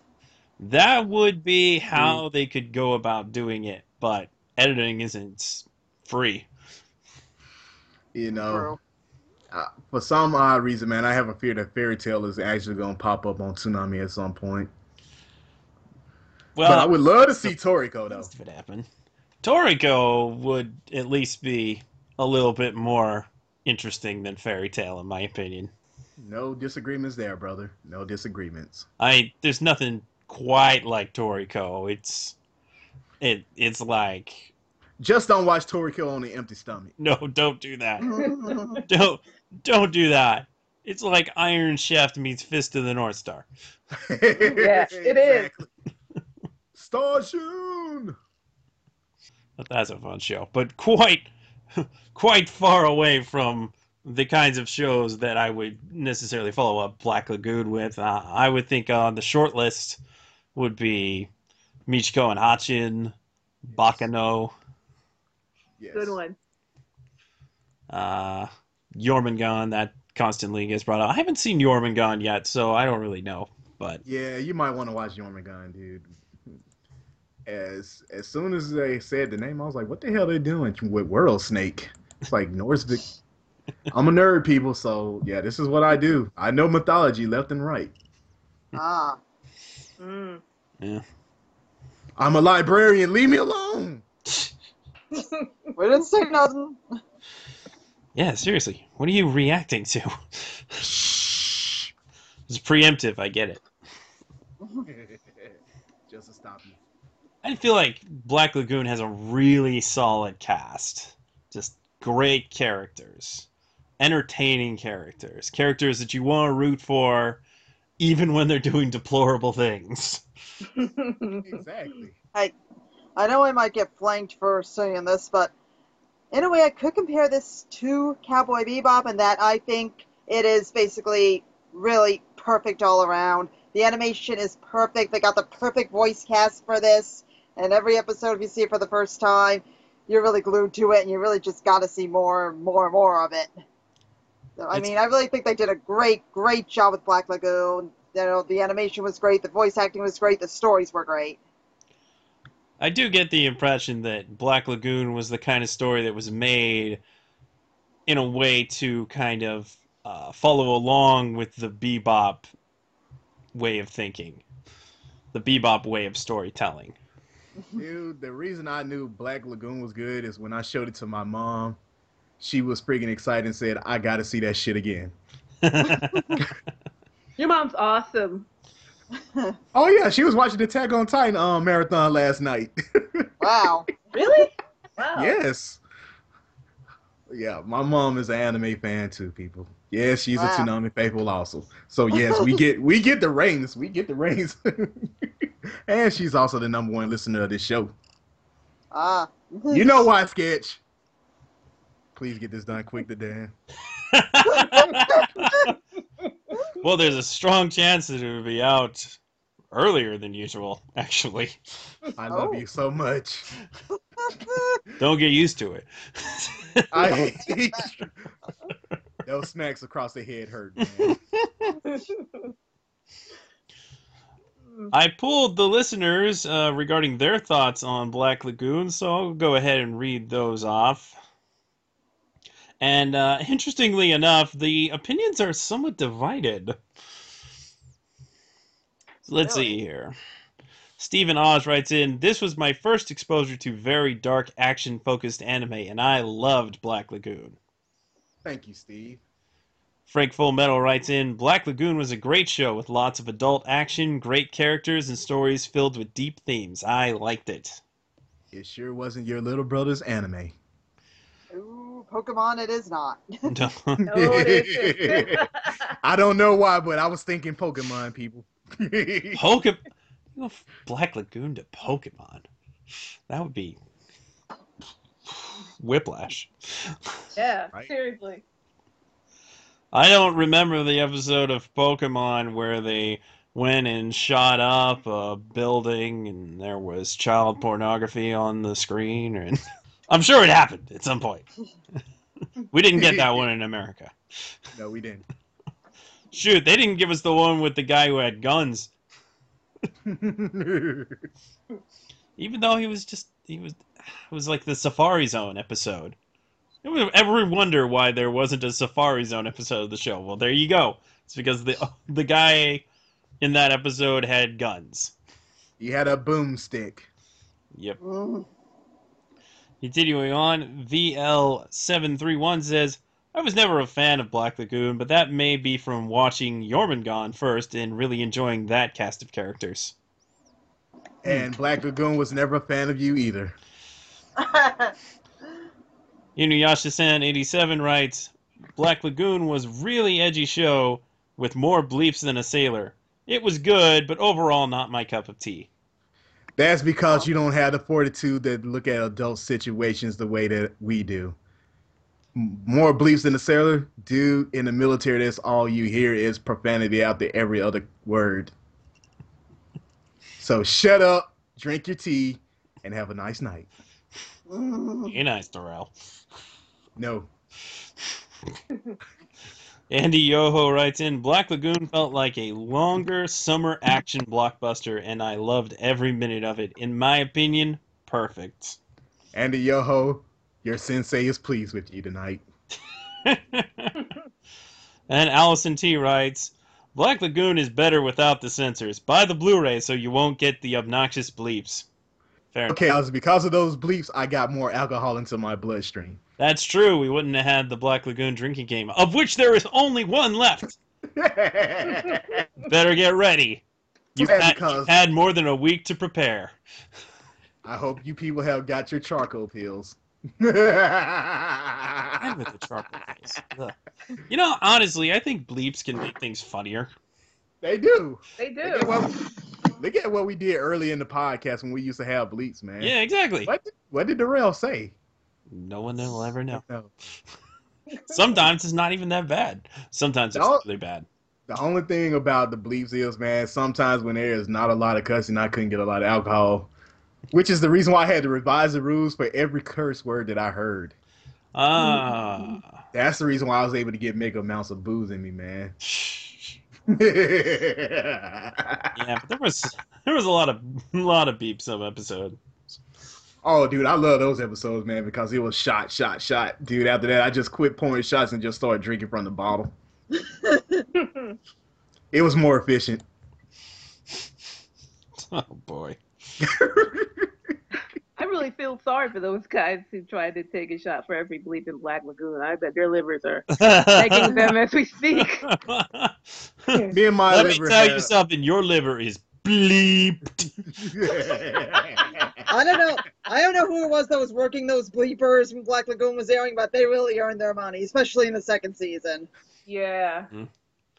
That would be how they could go about doing it, but editing isn't free. you know, True. uh, for some odd reason, man, I have a fear that Fairy Tail is actually going to pop up on Toonami at some point. Well, but I would love to see Toriko though. If it happened, Toriko would at least be a little bit more interesting than Fairy Tail, in my opinion. No disagreements there, brother. No disagreements. I there's nothing quite like Toriko. It's it it's like Just don't watch Toriko on the empty stomach. no, don't do that. don't don't do that. It's like Iron Chef meets Fist of the North Star. Yeah, it is. Exactly. Starshun. But that's a fun show, but quite quite far away from the kinds of shows that I would necessarily follow up Black Lagoon with. Uh, I would think on the short list would be Michiko and Hatchin, Baccano, Yes. Good one. uh, Jormungand that constantly gets brought up. I haven't seen Jormungand yet, so I don't really know. But Yeah, you might want to watch Jormungand, dude. As as soon as they said the name, I was like, "What the hell are they doing with World Snake?" It's like Norsvik. I'm a nerd, people, so yeah, this is what I do. I know mythology left and right. ah. Mm. I'm a librarian. Leave me alone. We didn't say nothing. yeah, seriously, what are you reacting to? It's preemptive. I get it. Just to stop you. I feel like Black Lagoon has a really solid cast. Just great characters. Entertaining characters. Characters that you want to root for even when they're doing deplorable things. Exactly. I know I might get flanked for saying this, but in a way, I could compare this to Cowboy Bebop in that I think it is basically really perfect all around. The animation is perfect. They got the perfect voice cast for this. And every episode, if you see it for the first time, you're really glued to it, and you really just got to see more, more, more of it. So, I It's- mean, I really think they did a great, great job with Black Lagoon. You know, the animation was great, the voice acting was great, the stories were great. I do get the impression that Black Lagoon was the kind of story that was made in a way to kind of uh, follow along with the bebop way of thinking, the bebop way of storytelling. Dude, the reason I knew Black Lagoon was good is when I showed it to my mom. She was freaking excited and said, I gotta see that shit again. Your mom's awesome. Oh yeah, she was watching the Attack on Titan um, marathon last night. Wow. Really? Wow. yes. Yeah, my mom is an anime fan too, people. Yes, she's Wow. a Toonami faithful also. So yes, we get we get the reins. We get the reins. and she's also the number one listener of this show. Ah. You know why, sketch? Please get this done quick to Dan. Well, there's a strong chance that it will be out earlier than usual, actually. I love Oh. you so much. Don't get used to it. I. Those smacks across the head hurt, man. I pulled the listeners uh, regarding their thoughts on Black Lagoon, so I'll go ahead and read those off. And uh, interestingly enough, the opinions are somewhat divided. Let's Really? see here. Stephen Oz writes in This was my first exposure to very dark, action focused anime, and I loved Black Lagoon. Thank you, Steve. Frank Full Metal writes in Black Lagoon was a great show with lots of adult action, great characters, and stories filled with deep themes. I liked it. It sure wasn't your little brother's anime. Ooh, Pokemon, it is not. No, it isn't. I don't know why, but I was thinking Pokemon people. Pokemon. Black Lagoon to Pokemon. That would be whiplash. yeah, Right. seriously. I don't remember the episode of Pokemon where they went and shot up a building and there was child pornography on the screen. And I'm sure it happened at some point. we didn't get that one in America. no, we didn't. Shoot, they didn't give us the one with the guy who had guns. even though he was just he was it was like the Safari Zone episode. It would ever wonder why there wasn't a Safari Zone episode of the show. Well, there you go. It's because the the guy in that episode had guns. he had a boomstick. Yep. Mm. Continuing on, VL731 says, I was never a fan of Black Lagoon, but that may be from watching Jormungand first and really enjoying that cast of characters. And Black Lagoon was never a fan of you either. Inuyasha-san87 writes, Black Lagoon was really edgy show with more bleeps than a sailor. It was good, but overall not my cup of tea. That's because oh. you don't have the fortitude to look at adult situations the way that we do. More beliefs than a sailor, dude. In the military, that's all you hear is profanity out there every other word. So shut up, drink your tea, and have a nice night. You're nice, Darrell. No, Andy Yoho writes in Black Lagoon felt like a longer summer action blockbuster, and I loved every minute of it. In my opinion, perfect. Andy Yoho, your sensei is pleased with you tonight. and Allison T writes Black Lagoon is better without the censors. Buy the Blu ray so you won't get the obnoxious bleeps. Fair enough. Okay, I because of those bleeps, I got more alcohol into my bloodstream. That's true. We wouldn't have had the Black Lagoon drinking game, of which there is only one left. Better get ready. You've had, you've had more than a week to prepare. I hope you people have got your charcoal pills. And with the charcoal face. Ugh. You know, honestly, I think bleeps can make things funnier. they do. They Look at, do. what, look at what we did early in the podcast when we used to have bleeps, man. Yeah, exactly. What did, what did Darrell say? No one will ever know. No. Sometimes it's not even that bad. Sometimes it's No. really bad. The only thing about the bleeps is, man, sometimes when there is not a lot of cussing, I couldn't get a lot of alcohol, which is the reason why I had to revise the rules for every curse word that I heard. Ah. That's the reason why I was able to get mega amounts of booze in me, man. Yeah, but there was there was a lot of a lot of beeps of episode. Oh, dude, I love those episodes, man, because it was shot, shot, shot. Dude, after that, I just quit pouring shots and just started drinking from the bottle. It was more efficient. Oh boy. I really feel sorry for those guys who tried to take a shot for every bleep in Black Lagoon. I bet their livers are taking them as we speak. Me and my Let me liver tell you something. Your liver is bleeped. I don't know. I don't know who it was that was working those bleepers when Black Lagoon was airing, but they really earned their money, especially in the second season. Yeah. Hmm.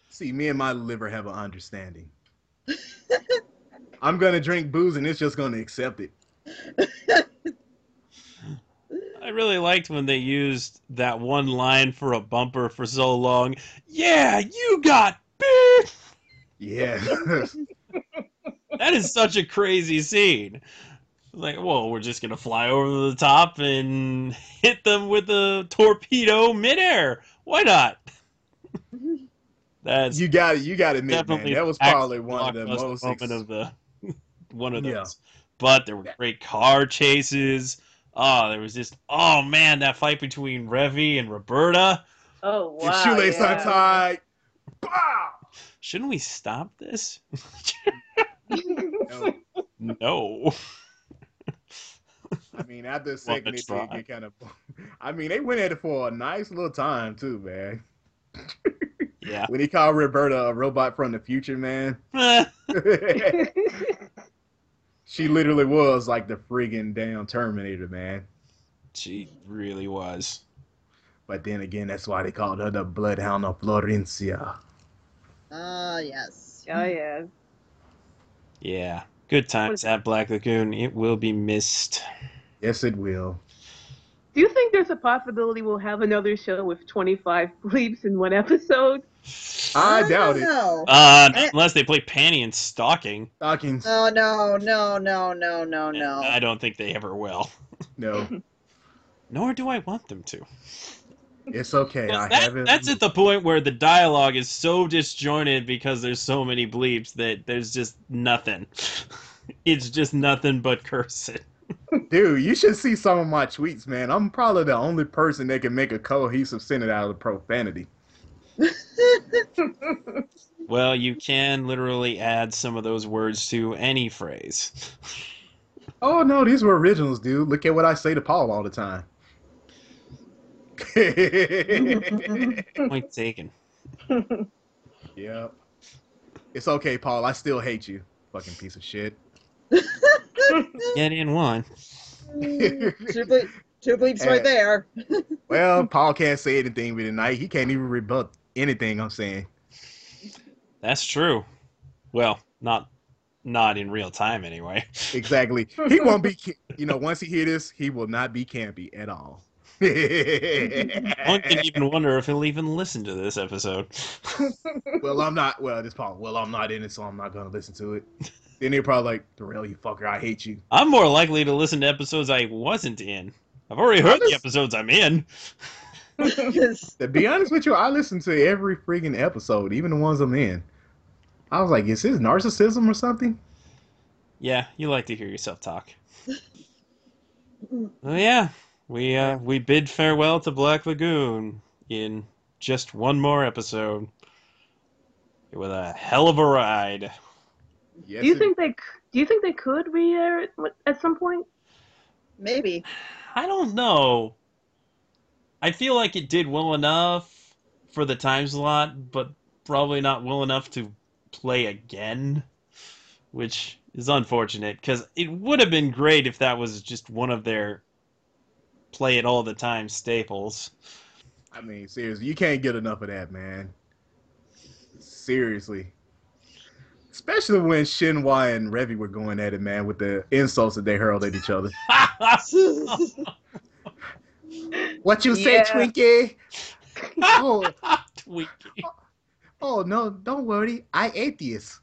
See, me and my liver have an understanding. I'm gonna drink booze and it's just gonna accept it. I really liked when they used that one line for a bumper for so long. Yeah, you got beep. Yeah. That is such a crazy scene. Like, well, we're just gonna fly over the top and hit them with a torpedo midair. Why not? That's you got it. You got to admit, man. definitely That was probably one of the most. moment ex- of the one of those. Yeah. But there were great car chases. Oh, there was just oh man, that fight between Revy and Roberta. Oh Your wow. shoelace yeah. untied. Bow! Shouldn't we stop this? No, no. I mean, after a second, it did get kind of. I mean, they went at it for a nice little time too, man. Yeah. When he called Roberta a robot from the future, man. she literally was like the friggin' damn Terminator, man. she really was. But then again, that's why they called her the Bloodhound of Florencia. Ah, yes. oh yeah. Yeah. Good times at Black Lagoon. It will be missed. Yes, it will. Do you think there's a possibility we'll have another show with 25 bleeps in one episode? I doubt it. Uh, unless they play Panty and stocking. Stockings. No, no, no, no, no, no, no. I don't think they ever will. No, Nor do I want them to. it's okay. I That- haven't. that's at the point where the dialogue is so disjointed because there's so many bleeps that there's just nothing. it's just nothing but cursing. Dude, you should see some of my tweets, man. I'm probably the only person that can make a cohesive sentence out of profanity. Well, you can literally add some of those words to any phrase. Oh no, these were originals, dude. Look at what I say to Paul all the time. Point taken. Yep. It's okay, Paul. I still hate you, fucking piece of shit. Get in one. two, ble- two bleeps right eh. there. Well, Paul can't say anything with tonight. He can't even rebut anything I'm saying. That's true. Well, not not in real time anyway. Exactly. He won't be. You know, once he hear this, he will not be campy at all. One can even wonder if he'll even listen to this episode. well, I'm not. Well, this Paul. Well, I'm not in it, so I'm not gonna listen to it. Then they're probably like, "Darrell, you fucker, I hate you." I'm more likely to listen to episodes I wasn't in. I've already heard the episodes I'm in. To be honest with you, I listen to every freaking episode, even the ones I'm in. I was like, "Is this narcissism or something?" Yeah, you like to hear yourself talk. Well, yeah, we uh, we bid farewell to Black Lagoon in just one more episode. It was a hell of a ride. Yes, Do you it- think they? Do you think they could re-air it at some point? Maybe. I don't know. I feel like it did well enough for the time slot, but probably not well enough to play again, which is unfortunate because it would have been great if that was just one of their play it all the time staples. I mean, seriously, you can't get enough of that, man. Seriously. Especially when Shenhua and Revy were going at it, man, with the insults that they hurled at each other. What you say, Yeah. Twinkie? Oh, Twinkie. oh no, don't worry. I atheist.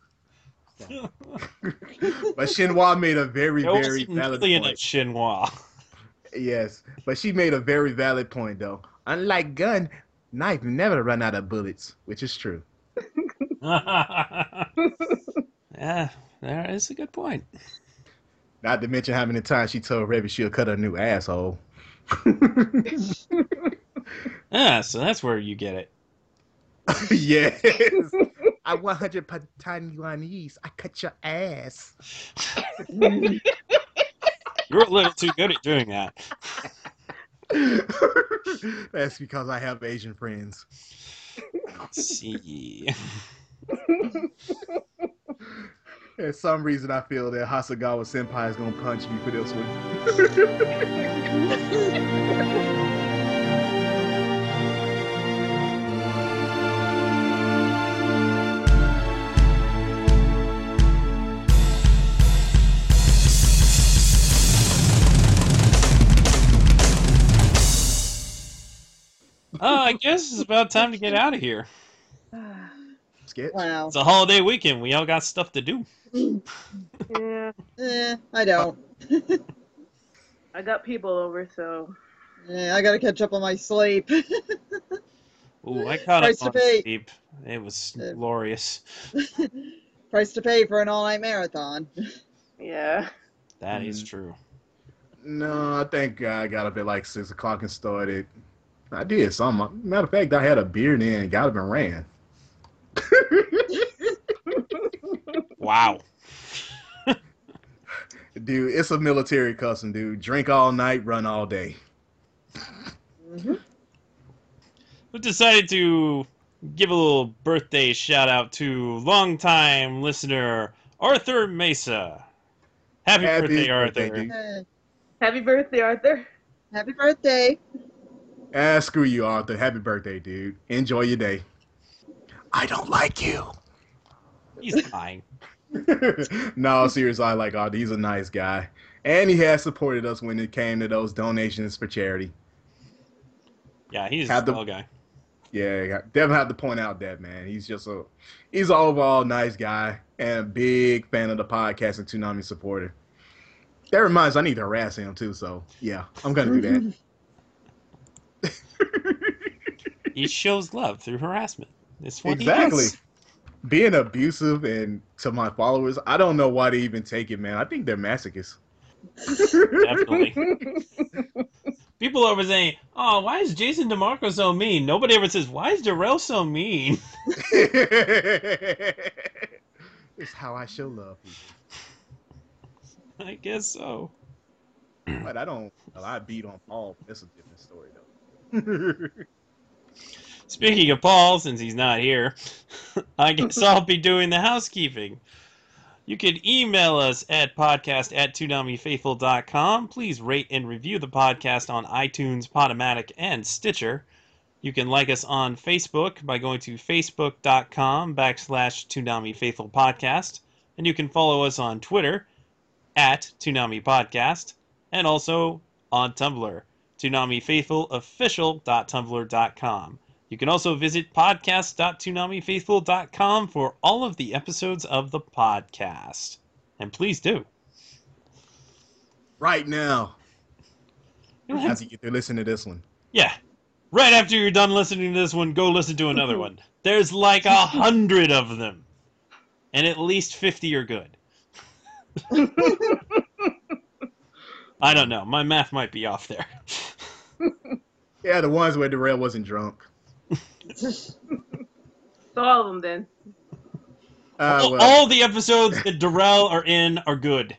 But Shenhua made a very, There very valid point. Shenhua. Yes, but she made a very valid point, though. Unlike gun, knife never run out of bullets, which is true. yeah, that is a good point. Not to mention how many times she told Revy she'll cut her new asshole. Yeah, so that's where you get it. yes. I 100 Patan Yuanese. I cut your ass. You're a little too good at doing that. That's because I have Asian friends. Let's see. For some reason, I feel that Hasegawa Senpai is gonna punch me for this one. Oh, I guess it's about time to get out of here. Sketch. wow. It's a holiday weekend. We all got stuff to do. Yeah, Eh, I don't. I got people over, so Yeah, I gotta catch up on my sleep. Ooh, I caught Price up on pay. sleep. It was Uh, glorious. Price to pay for an all-night marathon. yeah. That is Mm. true. No, I think I got up at like six o'clock and started. I did some. Matter of fact, I had a beer then and got up and ran. Wow. Dude, it's a military custom, dude. Drink all night, run all day. Mhm. We decided to give a little birthday shout out to longtime listener Arthur Mesa. Happy, Happy birthday, birthday, Arthur. dude. Happy birthday, Arthur. happy birthday. Ah, screw you, Arthur. Happy birthday, dude. Enjoy your day. I don't like you. He's fine. no, seriously, I like Arthur. He's a nice guy. And he has supported us when it came to those donations for charity. Yeah, he's Had a the- swell guy. Yeah, definitely have to point out that man. He's just a he's an overall nice guy and a big fan of the podcast and Toonami supporter. That reminds I need to harass him too, so yeah, I'm gonna do that. He shows love through harassment. It's what exactly. He does. Being abusive and to my followers, I don't know why they even take it, man. I think they're masochists. Definitely. People over saying, "Oh, why is Jason DeMarco so mean?" Nobody ever says, "Why is Darrell so mean?" it's how I show love people. I guess so. But I don't. Well, I beat on Paul. That's a different story, though. Speaking of Paul, since he's not here, I guess I'll be doing the housekeeping. You can email us at podcast at toonamifaithful.com. Please rate and review the podcast on iTunes, Podomatic, and Stitcher. You can like us on Facebook by going to facebook.com backslash Toonami Faithful Podcast. And you can follow us on Twitter at Toonami Podcast and also on Tumblr, ToonamiFaithfulOfficial.tumblr.com. You can also visit podcast.toonamifaithful.com for all of the episodes of the podcast. And please do. right now. After you get through listening to this one. Yeah. Right after you're done listening to this one, go listen to another one. There's like a hundred of them. And at least 50 are good. I don't know. My math might be off there. Yeah, the ones where Darrell wasn't drunk. So all of them then. Uh, all, well, all the episodes that Darrell are in are good.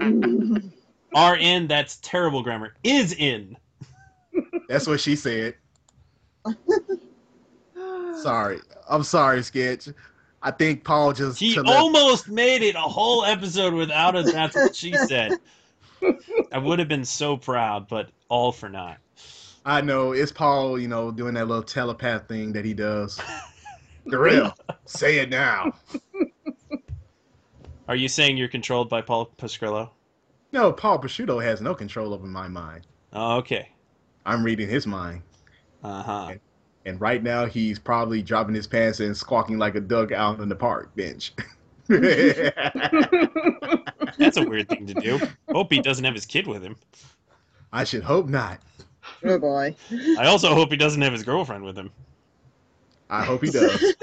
are in, that's terrible grammar. Is in. that's what she said. Sorry. I'm sorry, Sketch. I think Paul just He to almost made it a whole episode without a that's what she said. I would have been so proud, but all for naught. I know it's Paul, you know, doing that little telepath thing that he does. Darrell, say it now. Are you saying you're controlled by Paul Pascrillo? No, Paul Prosciutto has no control over my mind. Oh, okay. I'm reading his mind. Uh huh. And right now he's probably dropping his pants and squawking like a duck out in the park bench. That's a weird thing to do. Hope he doesn't have his kid with him. I should hope not. Oh hmm. boy. I also hope he doesn't have his girlfriend with him. I hope he does.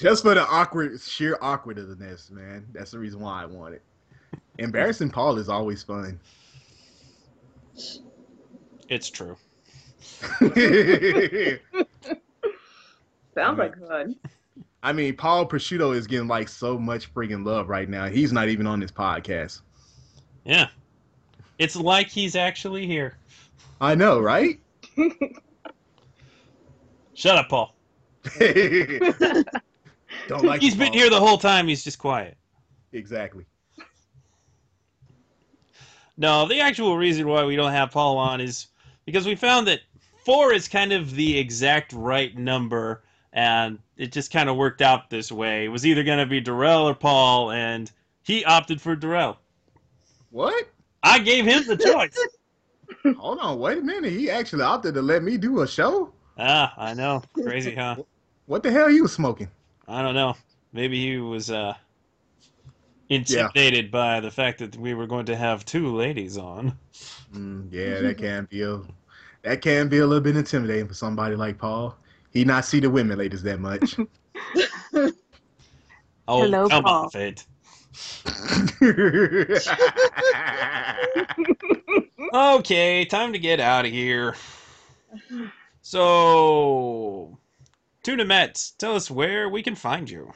Just for the awkward, sheer awkwardness, man. That's the reason why I want it. Embarrassing Paul is always fun. It's true. Sounds like fun. I mean, Paul Prosciutto is getting like so much friggin' love right now. He's not even on this podcast. Yeah. It's like he's actually here. I know, right? Shut up, Paul. Don't like He's been Paul. here the whole time. He's just quiet. Exactly. No, the actual reason why we don't have Paul on is because we found that four is kind of the exact right number, and it just kind of worked out this way. It was either going to be Darrell or Paul, and he opted for Darrell. What? I gave him the choice. Hold on, wait a minute. He actually opted to let me do a show. ah, I know. Crazy, huh? What the hell he was smoking? I don't know. Maybe he was uh, intimidated by the fact that we were going to have two ladies on. Mm, yeah, that can be a that can be a little bit intimidating for somebody like Paul. He not see the women ladies that much. Oh, Hello, come Paul. off it. Okay, time to get out of here. So, Tuna Mets, tell us where we can find you.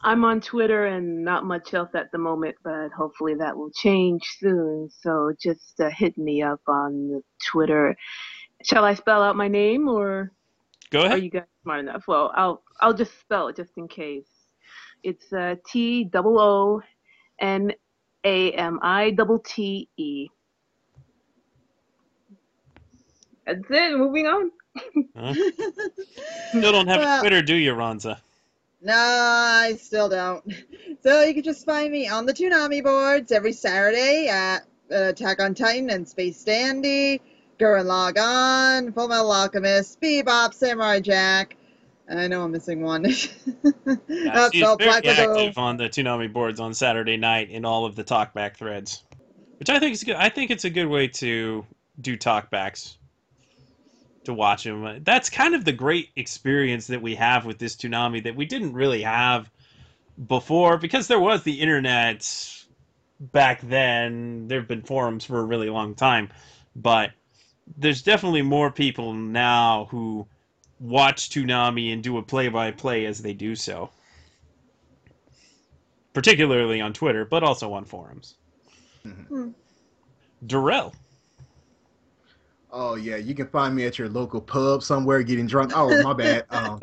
I'm on Twitter and not much else at the moment, but hopefully that will change soon. So just uh, hit me up on Twitter. Shall I spell out my name or Go ahead. are you guys smart enough? Well, I'll I'll just spell it just in case. It's uh, T double O N A M I double T E. That's it. Moving on. Huh? Still don't have a Well- Twitter, do you, Ronza? No, I still don't. So you can just find me on the Toonami boards every Saturday at uh, Attack on Titan and Space Dandy, Gurren on. Full Metal Alchemist, Bebop, Samurai Jack. I know I'm missing one. Yeah, she's very active on the Toonami boards on Saturday night in all of the talkback threads, which I think is good. I think it's a good way to do talkbacks, to watch them. That's kind of the great experience that we have with this Toonami that we didn't really have before because there was the internet back then. There have been forums for a really long time, but there's definitely more people now who watch Toonami and do a play-by-play as they do so particularly on Twitter, but also on forums. Mhm. Darrell, Oh yeah, you can find me at your local pub somewhere getting drunk. Oh my bad. Um,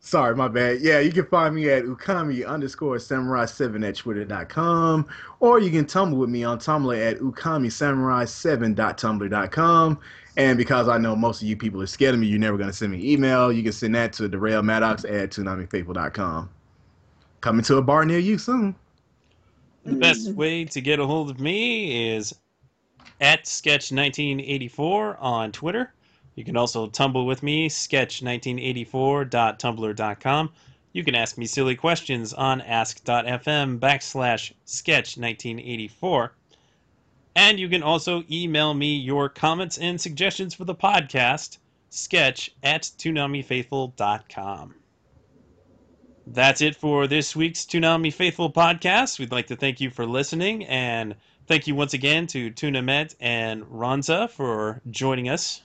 sorry, my bad. Yeah, you can find me at ukami underscore samurai seven at twitter.com, or you can tumble with me on Tumblr at ukami ukamisamurai7.tumblr.com. And because I know most of you people are scared of me, you're never gonna send me email. You can send that to Darrell Maddox at toonamifaithful.com. Coming to a bar near you soon. The best way to get a hold of me is at sketch1984 on Twitter. You can also tumble with me, sketch1984.tumblr.com. You can ask me silly questions on ask.fm backslash sketch1984. And you can also email me your comments and suggestions for the podcast, sketch at toonamifaithful.com. That's it for this week's Toonami Faithful podcast. We'd like to thank you for listening and thank you once again to Tuna Met and Ronza for joining us.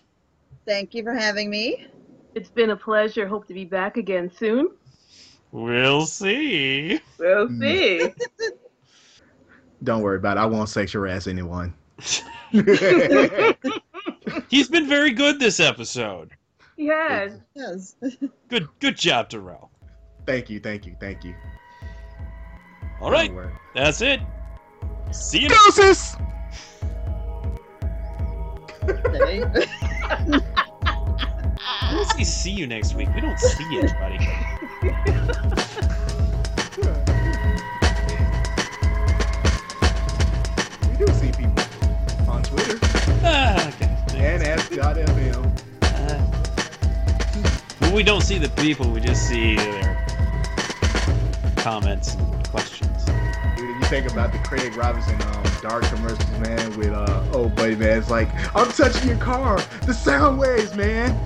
Thank you for having me. It's been a pleasure. Hope to be back again soon. We'll see. We'll see. Don't worry about it. I won't sex sexual harass anyone. He's been very good this episode. yes. Yes. Good good job, Darrell. thank you, thank you, thank you. All right, Don't that's it. See you Deuces! Okay. I want see you next week. We don't see anybody. And Ask.fm. Uh, we don't see the people. We just see their comments and questions. Dude, if you think about the Craig Robinson um, dark commercials, man, with uh, oh buddy, man, it's like I'm touching your car, the sound waves, man.